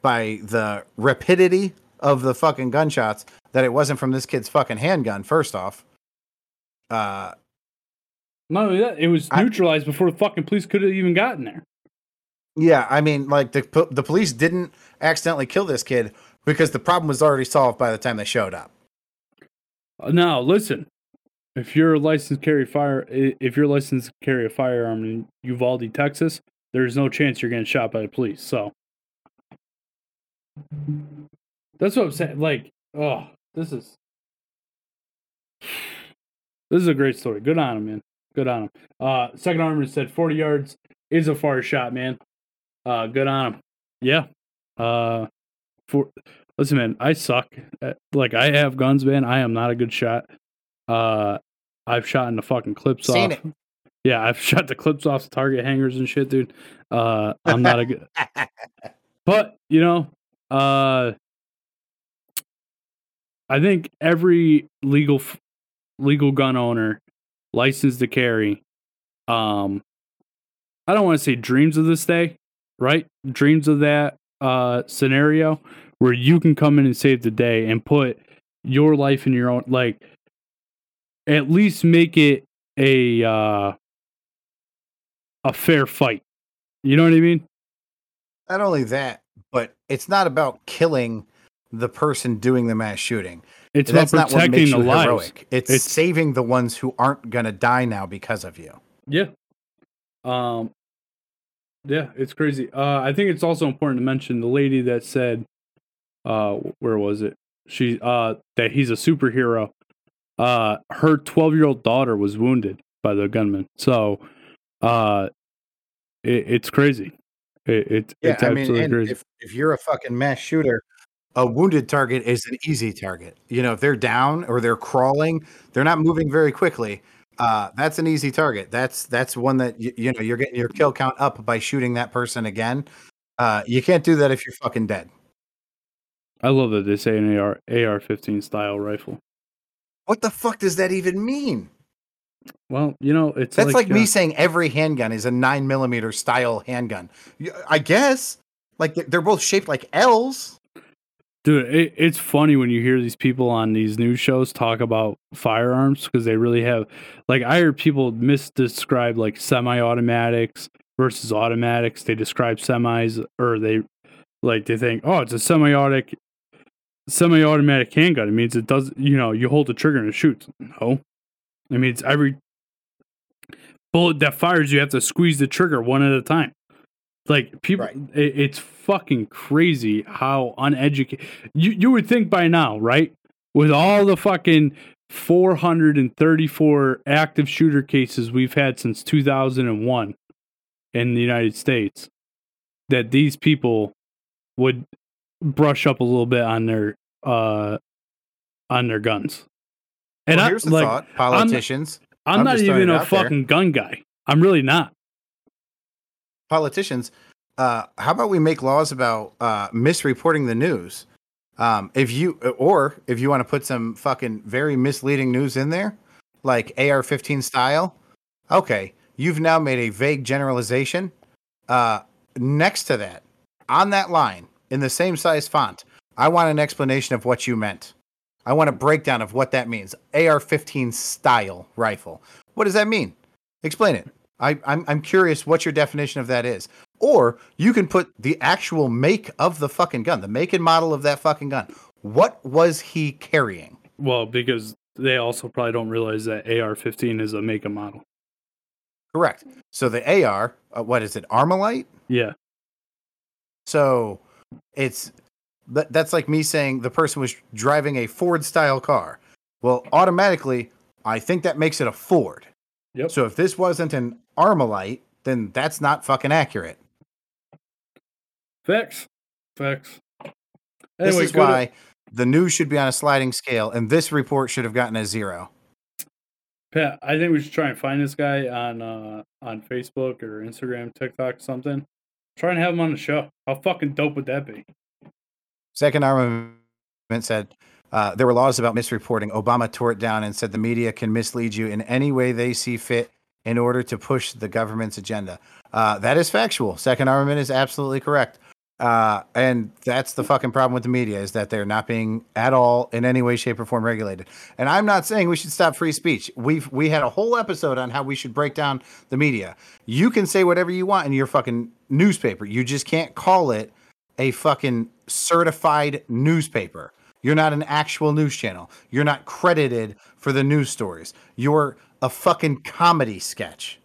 by the rapidity of the fucking gunshots that it wasn't from this kid's fucking handgun. First off, uh, Not only that, it was I- neutralized before the fucking police could have even gotten there. Yeah, I mean, like the the police didn't accidentally kill this kid because the problem was already solved by the time they showed up. Uh, Now, listen, if you're a licensed carry fire, if you're licensed to carry a firearm in Uvalde, Texas, there's no chance you're getting shot by the police. So that's what I'm saying. Like, oh, this is this is a great story. Good on him, man. Good on him. Uh, second armor said 40 yards is a far shot, man. Uh, good on him. Yeah. Uh, for listen, man, I suck. Like I have guns, man. I am not a good shot. Uh, I've shot in the fucking clips Seen off. Yeah, I've shot the clips off the target hangers and shit, dude. Uh, I'm not a good. But you know, uh, I think every legal legal gun owner licensed to carry, um, I don't want to say dreams of this day, right? Dreams of that uh scenario where you can come in and save the day and put your life in your own like at least make it a uh a fair fight. You know what I mean? Not only that, but it's not about killing the person doing the mass shooting. It's That's not what protecting makes the you lives. heroic. It's, It's- saving the ones who aren't gonna die now because of you. Yeah. Um yeah, it's crazy. Uh I think it's also important to mention the lady that said uh where was it? She uh that he's a superhero. Uh her 12-year-old daughter was wounded by the gunman. So uh it, it's crazy. It, it Yeah, it's I mean, crazy. if if you're a fucking mass shooter, a wounded target is an easy target. You know, if they're down or they're crawling, they're not moving very quickly. Uh, that's an easy target. That's that's one that you, you know you're getting your kill count up by shooting that person again. Uh, you can't do that if you're fucking dead. I love that they say an AR AR-15 style rifle. What the fuck does that even mean? Well, you know, it's That's like, uh, me saying every handgun is a nine millimeter style handgun. I guess like they're both shaped like L's. Dude, it, it's funny when you hear these people on these news shows talk about firearms because they really have, like, I hear people misdescribe like semi-automatics versus automatics. They describe semis, or they like they think, oh, it's a semi-automatic, semi-automatic handgun. It means it does, you know, you hold the trigger and it shoots. No, it means every bullet that fires, you have to squeeze the trigger one at a time. Like people, Right. it, it's fucking crazy how uneducated. You you would think by now, right? With all the fucking 434 active shooter cases we've had since 2001 in the United States, that these people would brush up a little bit on their uh on their guns. And well, I, here's the like, thought, politicians. I'm, I'm not just throwing even a there. fucking gun guy. I'm really not. Politicians, uh, how about we make laws about uh, misreporting the news? Um, if you or if you want to put some fucking very misleading news in there, like AR-15 style, okay, you've now made a vague generalization. Uh, next to that, on that line, in the same size font, I want an explanation of what you meant. I want a breakdown of what that means. AR-15 style rifle. What does that mean? Explain it. I, I'm I'm curious what your definition of that is. Or you can put the actual make of the fucking gun, the make and model of that fucking gun. What was he carrying? Well, because they also probably don't realize that AR-15 is a make and model. Correct. So the AR, uh, what is it? Armalite. Yeah. So it's that, that's like me saying the person was driving a Ford style car. Well, automatically, I think that makes it a Ford. Yep. So if this wasn't an Armalite, then that's not fucking accurate. Facts. Facts. this is go to- why the news should be on a sliding scale, and this report should have gotten a zero. Pat, I think we should try and find this guy on uh on Facebook or Instagram, TikTok, something. Try and have him on the show. How fucking dope would that be? Second Armament said uh, there were laws about misreporting. Obama tore it down and said the media can mislead you in any way they see fit in order to push the government's agenda. Uh, that is factual. Second Armament is absolutely correct. Uh, and that's the fucking problem with the media is that they're not being at all in any way, shape, or form regulated. And I'm not saying we should stop free speech. We've we had a whole episode on how we should break down the media. You can say whatever you want in your fucking newspaper. You just can't call it a fucking certified newspaper. You're not an actual news channel. You're not credited for the news stories. You're a fucking comedy sketch.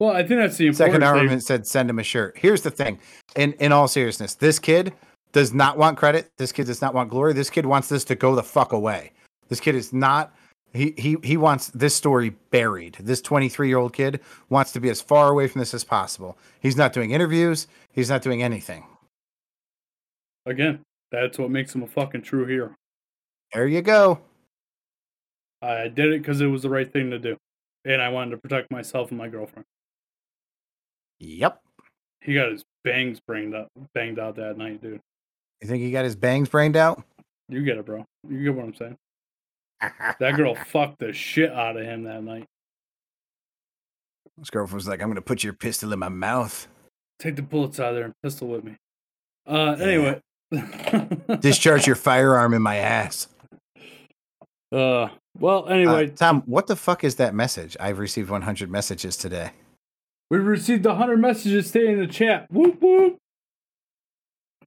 Well, I think that's the Second argument. thing. Said send him a shirt. Here's the thing. In in all seriousness, this kid does not want credit. This kid does not want glory. This kid wants this to go the fuck away. This kid is not he he he wants this story buried. This 23-year-old kid wants to be as far away from this as possible. He's not doing interviews. He's not doing anything. Again, that's what makes him a fucking true hero. There you go. I did it because it was the right thing to do, and I wanted to protect myself and my girlfriend. Yep. He got his bangs banged up, banged out that night, dude. You think he got his bangs brained out? You get it, bro. You get what I'm saying. That girl fucked the shit out of him that night. His girlfriend was like, I'm going to put your pistol in my mouth. Take the bullets out of there and pistol with me. Uh, anyway. Discharge your firearm in my ass. Uh, well, Uh, anyway, Tom, what the fuck is that message? I've received 100 messages today. we received 100 messages today in the chat. Whoop whoop.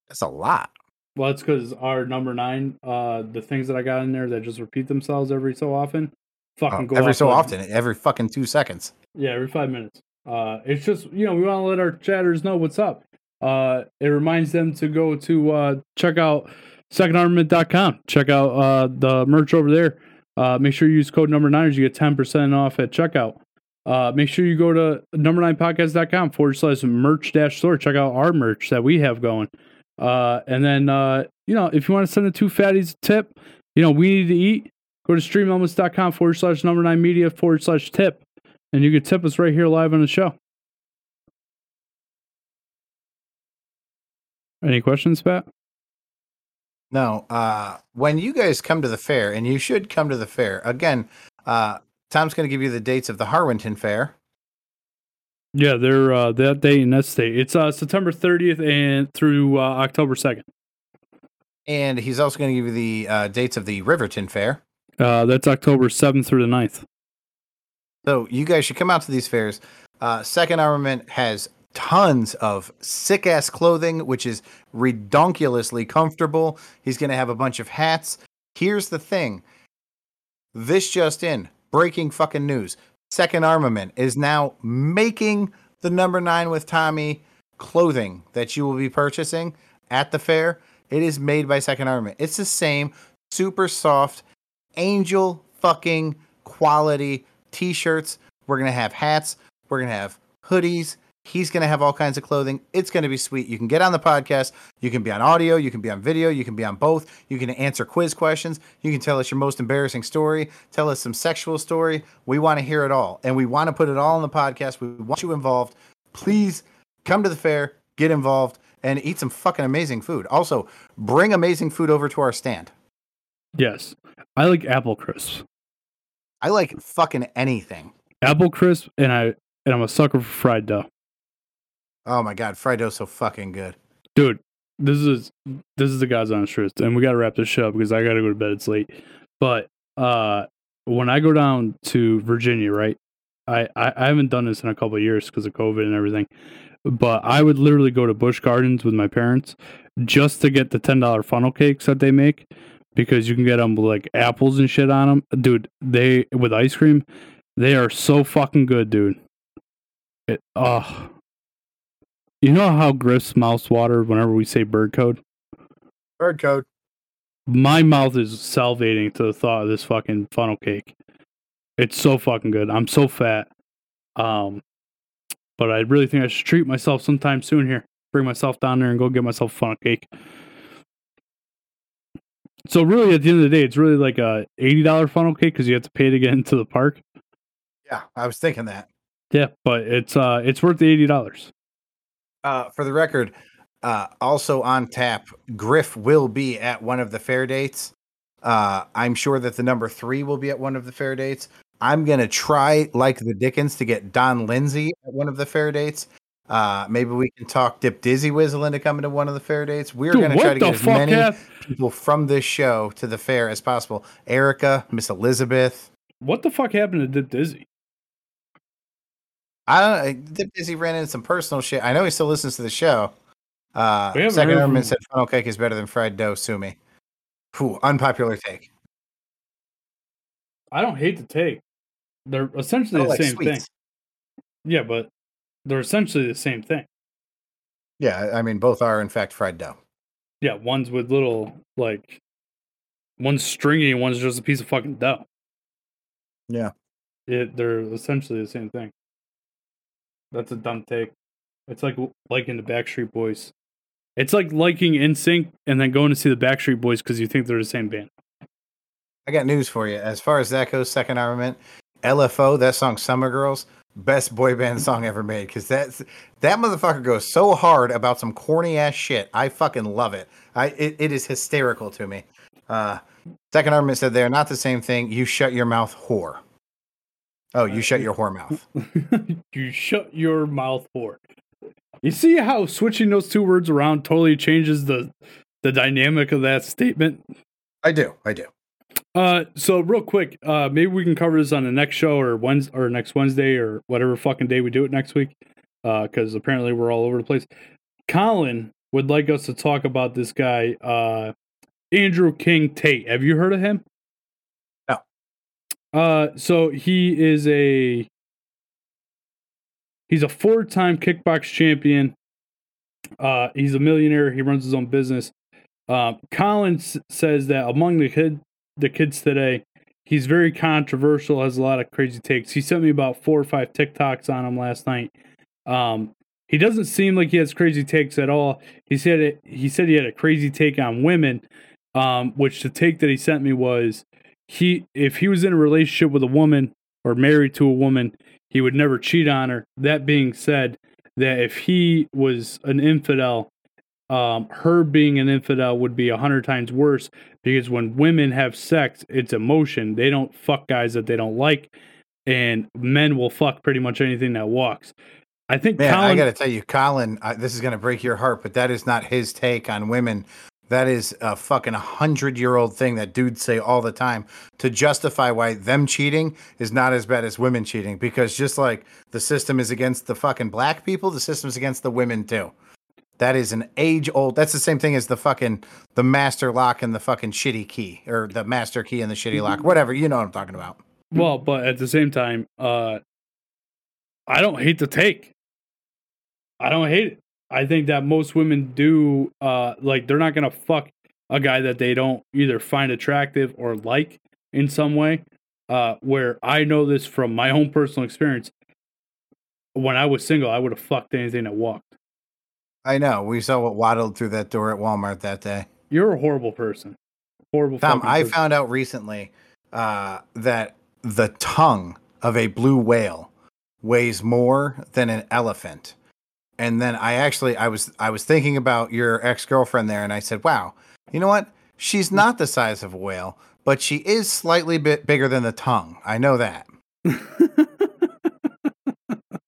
That's a lot. Well, it's because our number nine, uh, the things that I got in there that just repeat themselves every so often, fucking Oh, go every so often, every fucking two seconds. Yeah, every five minutes. Uh, it's just you know we want to let our chatters know what's up. Uh, it reminds them to go to uh, check out secondarmament.com. Check out uh, the merch over there. Uh, make sure you use code number niners. You get ten percent off at checkout. Uh, make sure you go to number nine podcast.com forward slash merch dash store. Check out our merch that we have going. Uh, and then uh, you know if you want to send the two fatties a tip, you know we need to eat. Go to streamelements.com forward slash number nine media forward slash tip and you can tip us right here live on the show. Any questions, Pat? No, uh, when you guys come to the fair, and you should come to the fair again. Uh, Tom's going to give you the dates of the Harwinton Fair. Yeah, they're uh, that day and that state. It's uh, September 30th and through uh, October 2nd. And he's also going to give you the uh, dates of the Riverton Fair. Uh, that's October 7th through the 9th. So you guys should come out to these fairs. Uh, Second Armament has tons of sick ass clothing, which is redonkulously comfortable. He's going to have a bunch of hats. Here's the thing this just in breaking fucking news. Second Armament is now making the number nine with Tommy clothing that you will be purchasing at the fair. It is made by Second Armament. It's the same super soft angel fucking quality t-shirts. We're gonna have hats. We're gonna have hoodies. He's going to have all kinds of clothing. It's going to be sweet. You can get on the podcast. You can be on audio. You can be on video. You can be on both. You can answer quiz questions. You can tell us your most embarrassing story. Tell us some sexual story. We want to hear it all. And we want to put it all on the podcast. We want you involved. Please come to the fair, get involved, and eat some fucking amazing food. Also, bring amazing food over to our stand. Yes. I like apple crisps. I like fucking anything. Apple crisp and I and I'm a sucker for fried dough. Oh my god, fried dough's so fucking good. Dude, this is this is the God's honest truth. And we gotta wrap this shit up because I gotta go to bed. It's late. But uh when I go down to Virginia, right? I, I, I haven't done this in a couple years because of COVID and everything. But I would literally go to Busch Gardens with my parents just to get the ten dollar funnel cakes that they make because you can get them with like apples and shit on them, dude. They with ice cream, they are so fucking good, dude. It, oh, you know how Griff's mouths water whenever we say bird code. Bird code. My mouth is salivating to the thought of this fucking funnel cake. It's so fucking good. I'm so fat. Um, but I really think I should treat myself sometime soon here. Bring myself down there and go get myself a funnel cake. So really, at the end of the day, it's really like a eighty dollar funnel cake because you have to pay to get into the park. Yeah, I was thinking that. Yeah, but it's uh it's worth the eighty dollars. Uh, for the record, uh, also on tap, Griff will be at one of the fair dates. Uh, I'm sure that the number three will be at one of the fair dates. I'm gonna try, like the Dickens, to get Don Lindsay at one of the fair dates. Uh, maybe we can talk Dip Dizzy Whizzle into coming to one of the fair dates. We're gonna try to get as many people from this show to the fair as possible. Erica, Miss Elizabeth. What the fuck happened to Dip Dizzy? I don't. Dizzy ran into some personal shit. I know he still listens to the show. Uh, second heard said funnel cake is better than fried dough. Sue me. Whew, unpopular take. I don't hate the take. They're essentially the like same thing. Yeah, but they're essentially the same thing. Yeah, I mean both are in fact fried dough. Yeah, one's with little like one's stringy one's just a piece of fucking dough. Yeah. It they're essentially the same thing. That's a dumb take. It's like liking the Backstreet Boys. It's like liking NSYNC and then going to see the Backstreet Boys because you think they're the same band. I got news for you. As far as that goes, second armament, LFO, that song "Summer Girls," best boy band song ever made. Because that's that motherfucker goes so hard about some corny ass shit. I fucking love it. I it, it is hysterical to me. Uh, second armament said they are not the same thing. You shut your mouth, whore. Oh, you shut your whore mouth. you shut your mouth whore. You see how switching those two words around totally changes the the dynamic of that statement? I do. I do. Uh, so real quick, uh, maybe we can cover this on the next show or Wednesday or next Wednesday or whatever fucking day we do it next week. Uh, because apparently we're all over the place. Colin would like us to talk about this guy, uh, Andrew King Tate. Have you heard of him? Uh, so he is a he's a four-time kickbox champion. Uh, he's a millionaire. He runs his own business. Uh, Collins says that among the kid the kids today, he's very controversial. Has a lot of crazy takes. He sent me about four or five TikToks on him last night. Um, he doesn't seem like he has crazy takes at all. He said it, he said he had a crazy take on women, um, which the take that he sent me was he if he was in a relationship with a woman or married to a woman, he would never cheat on her. That being said, that if he was an infidel, um, her being an infidel would be a hundred times worse because when women have sex, it's emotion. They don't fuck guys that they don't like, and men will fuck pretty much anything that walks. I think Man, Colin, I got to tell you, Colin, uh, this is going to break your heart, but that is not his take on women. That is a fucking hundred year old thing that dudes say all the time to justify why them cheating is not as bad as women cheating. Because just like the system is against the fucking black people, the system's against the women too. That is an age old. That's the same thing as the fucking the master lock and the fucking shitty key, or the master key and the shitty lock, whatever. You know what I'm talking about. well, but at the same time, uh, I don't hate the take. I don't hate it. I think that most women do uh like they're not gonna fuck a guy that they don't either find attractive or like in some way. Uh where I know this from my own personal experience. when I was single, I would have fucked anything that walked. I know. We saw what waddled through that door at Walmart that day. You're a horrible person. Horrible. Tom, I person. found out recently uh, that the tongue of a blue whale weighs more than an elephant. And then I actually I was I was thinking about your ex-girlfriend there and I said, "Wow, you know what? She's not the size of a whale, but she is slightly bit bigger than the tongue. I know that."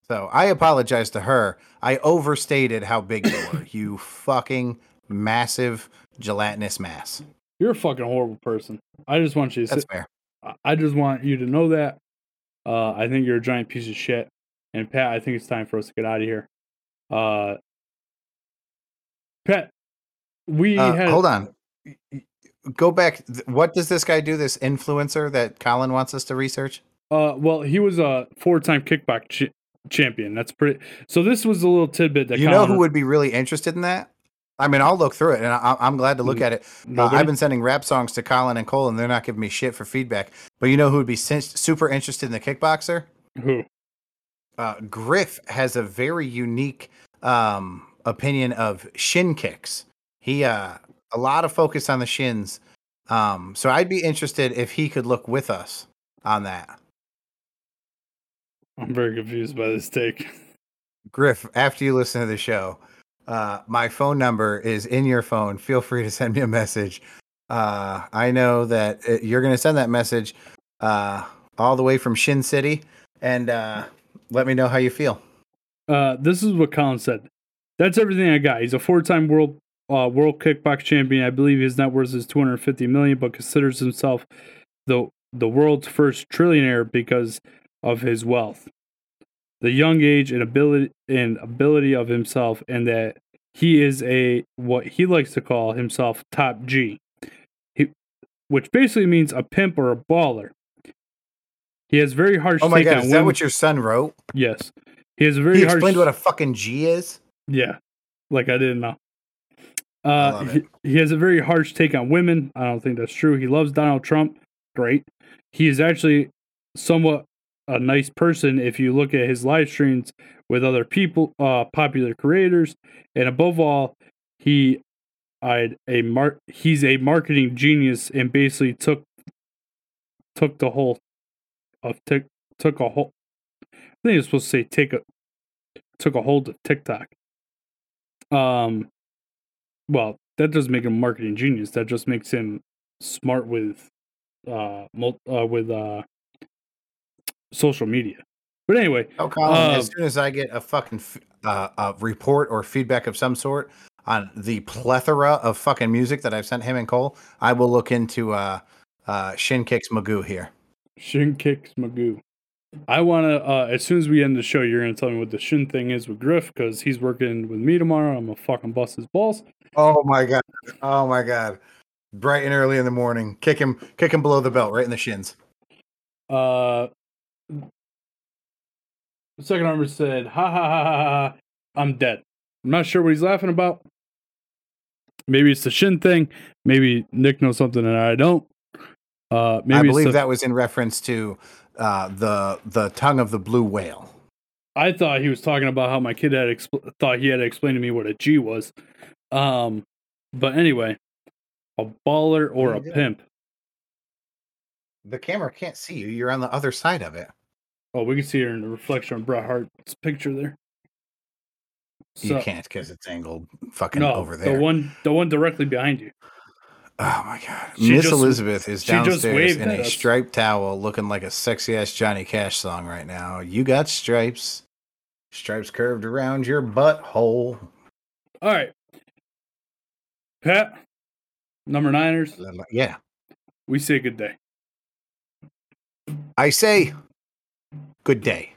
so, I apologize to her. I overstated how big you were. you fucking massive gelatinous mass. You're a fucking horrible person. I just want you to. That's Sit, fair. I- I just want you to know that. Uh, I think you're a giant piece of shit. And Pat, I think it's time for us to get out of here. Uh, Pat, we Uh, had. hold on. Go back. What does this guy do? This influencer that Colin wants us to research? Uh, well, he was a four-time kickbox ch- champion. That's pretty. So this was a little tidbit that you know Colin- who would be really interested in that? I mean, I'll look through it, and I, I'm glad to look at it. Uh, I've been sending rap songs to Colin and Cole, and they're not giving me shit for feedback. But you know who would be super interested in the kickboxer? Who? Uh, Griff has a very unique um, opinion of shin kicks. He uh, a lot of focus on the shins. Um, so I'd be interested if he could look with us on that. I'm very confused by this take. Griff, after you listen to the show, uh, my phone number is in your phone. Feel free to send me a message. Uh, I know that uh, you're going to send that message uh, all the way from Shin City, and uh, let me know how you feel. Uh, this is what Colin said. That's everything I got. He's a four-time world uh, world kickbox champion. I believe his net worth is 250 million, but considers himself the the world's first trillionaire because of his wealth, the young age and ability and ability of himself, and that he is a what he likes to call himself top G, he, which basically means a pimp or a baller. He has very harsh Oh my god, is that what your son wrote? yes, he has a very He harsh. explained what a fucking G is. Yeah, like I didn't know. Uh, he, he has a very harsh take on women. I don't think that's true. He loves Donald Trump. Great. He is actually somewhat a nice person if you look at his live streams with other people, uh, popular creators, and above all, he, I a mar- he's a marketing genius and basically took took the whole of tick took a whole. I think it's supposed to say take a took a hold of TikTok. Um, well, that doesn't make him a marketing genius. That just makes him smart with, uh, mul- uh with uh, social media. But anyway, Oh, Colin, as Um, soon as I get a fucking f- uh, a report or feedback of some sort on the plethora of fucking music that I've sent him and Cole, I will look into uh, uh, Shin Kicks Magoo here. Shin kicks Magoo. I want to, uh, as soon as we end the show, you're going to tell me what the Shin thing is with Griff because he's working with me tomorrow. I'm going to fucking bust his balls. Oh my god! Oh my god! Bright and early in the morning, kick him, kick him below the belt, right in the shins. Uh, the second armor said, ha ha ha ha ha, I'm dead. I'm not sure what he's laughing about. Maybe it's the Shin thing. Maybe Nick knows something and I don't. Uh, maybe I believe the- that was in reference to uh, the the tongue of the blue whale. I thought he was talking about how my kid had expl- thought he had to explain to me what a G was. Um, but anyway, a baller or a pimp. The camera can't see you. You're on the other side of it. Oh, we can see her in the reflection of Bret Hart's picture there. you can't because it's angled fucking no, over there. the one, the one directly behind you. Oh my god. She Miss just- Elizabeth is downstairs in a us. striped towel looking like a sexy ass Johnny Cash song right now. You got stripes. Stripes curved around your butthole. All right, Pat, number Niners. Yeah. We say good day. I say good day.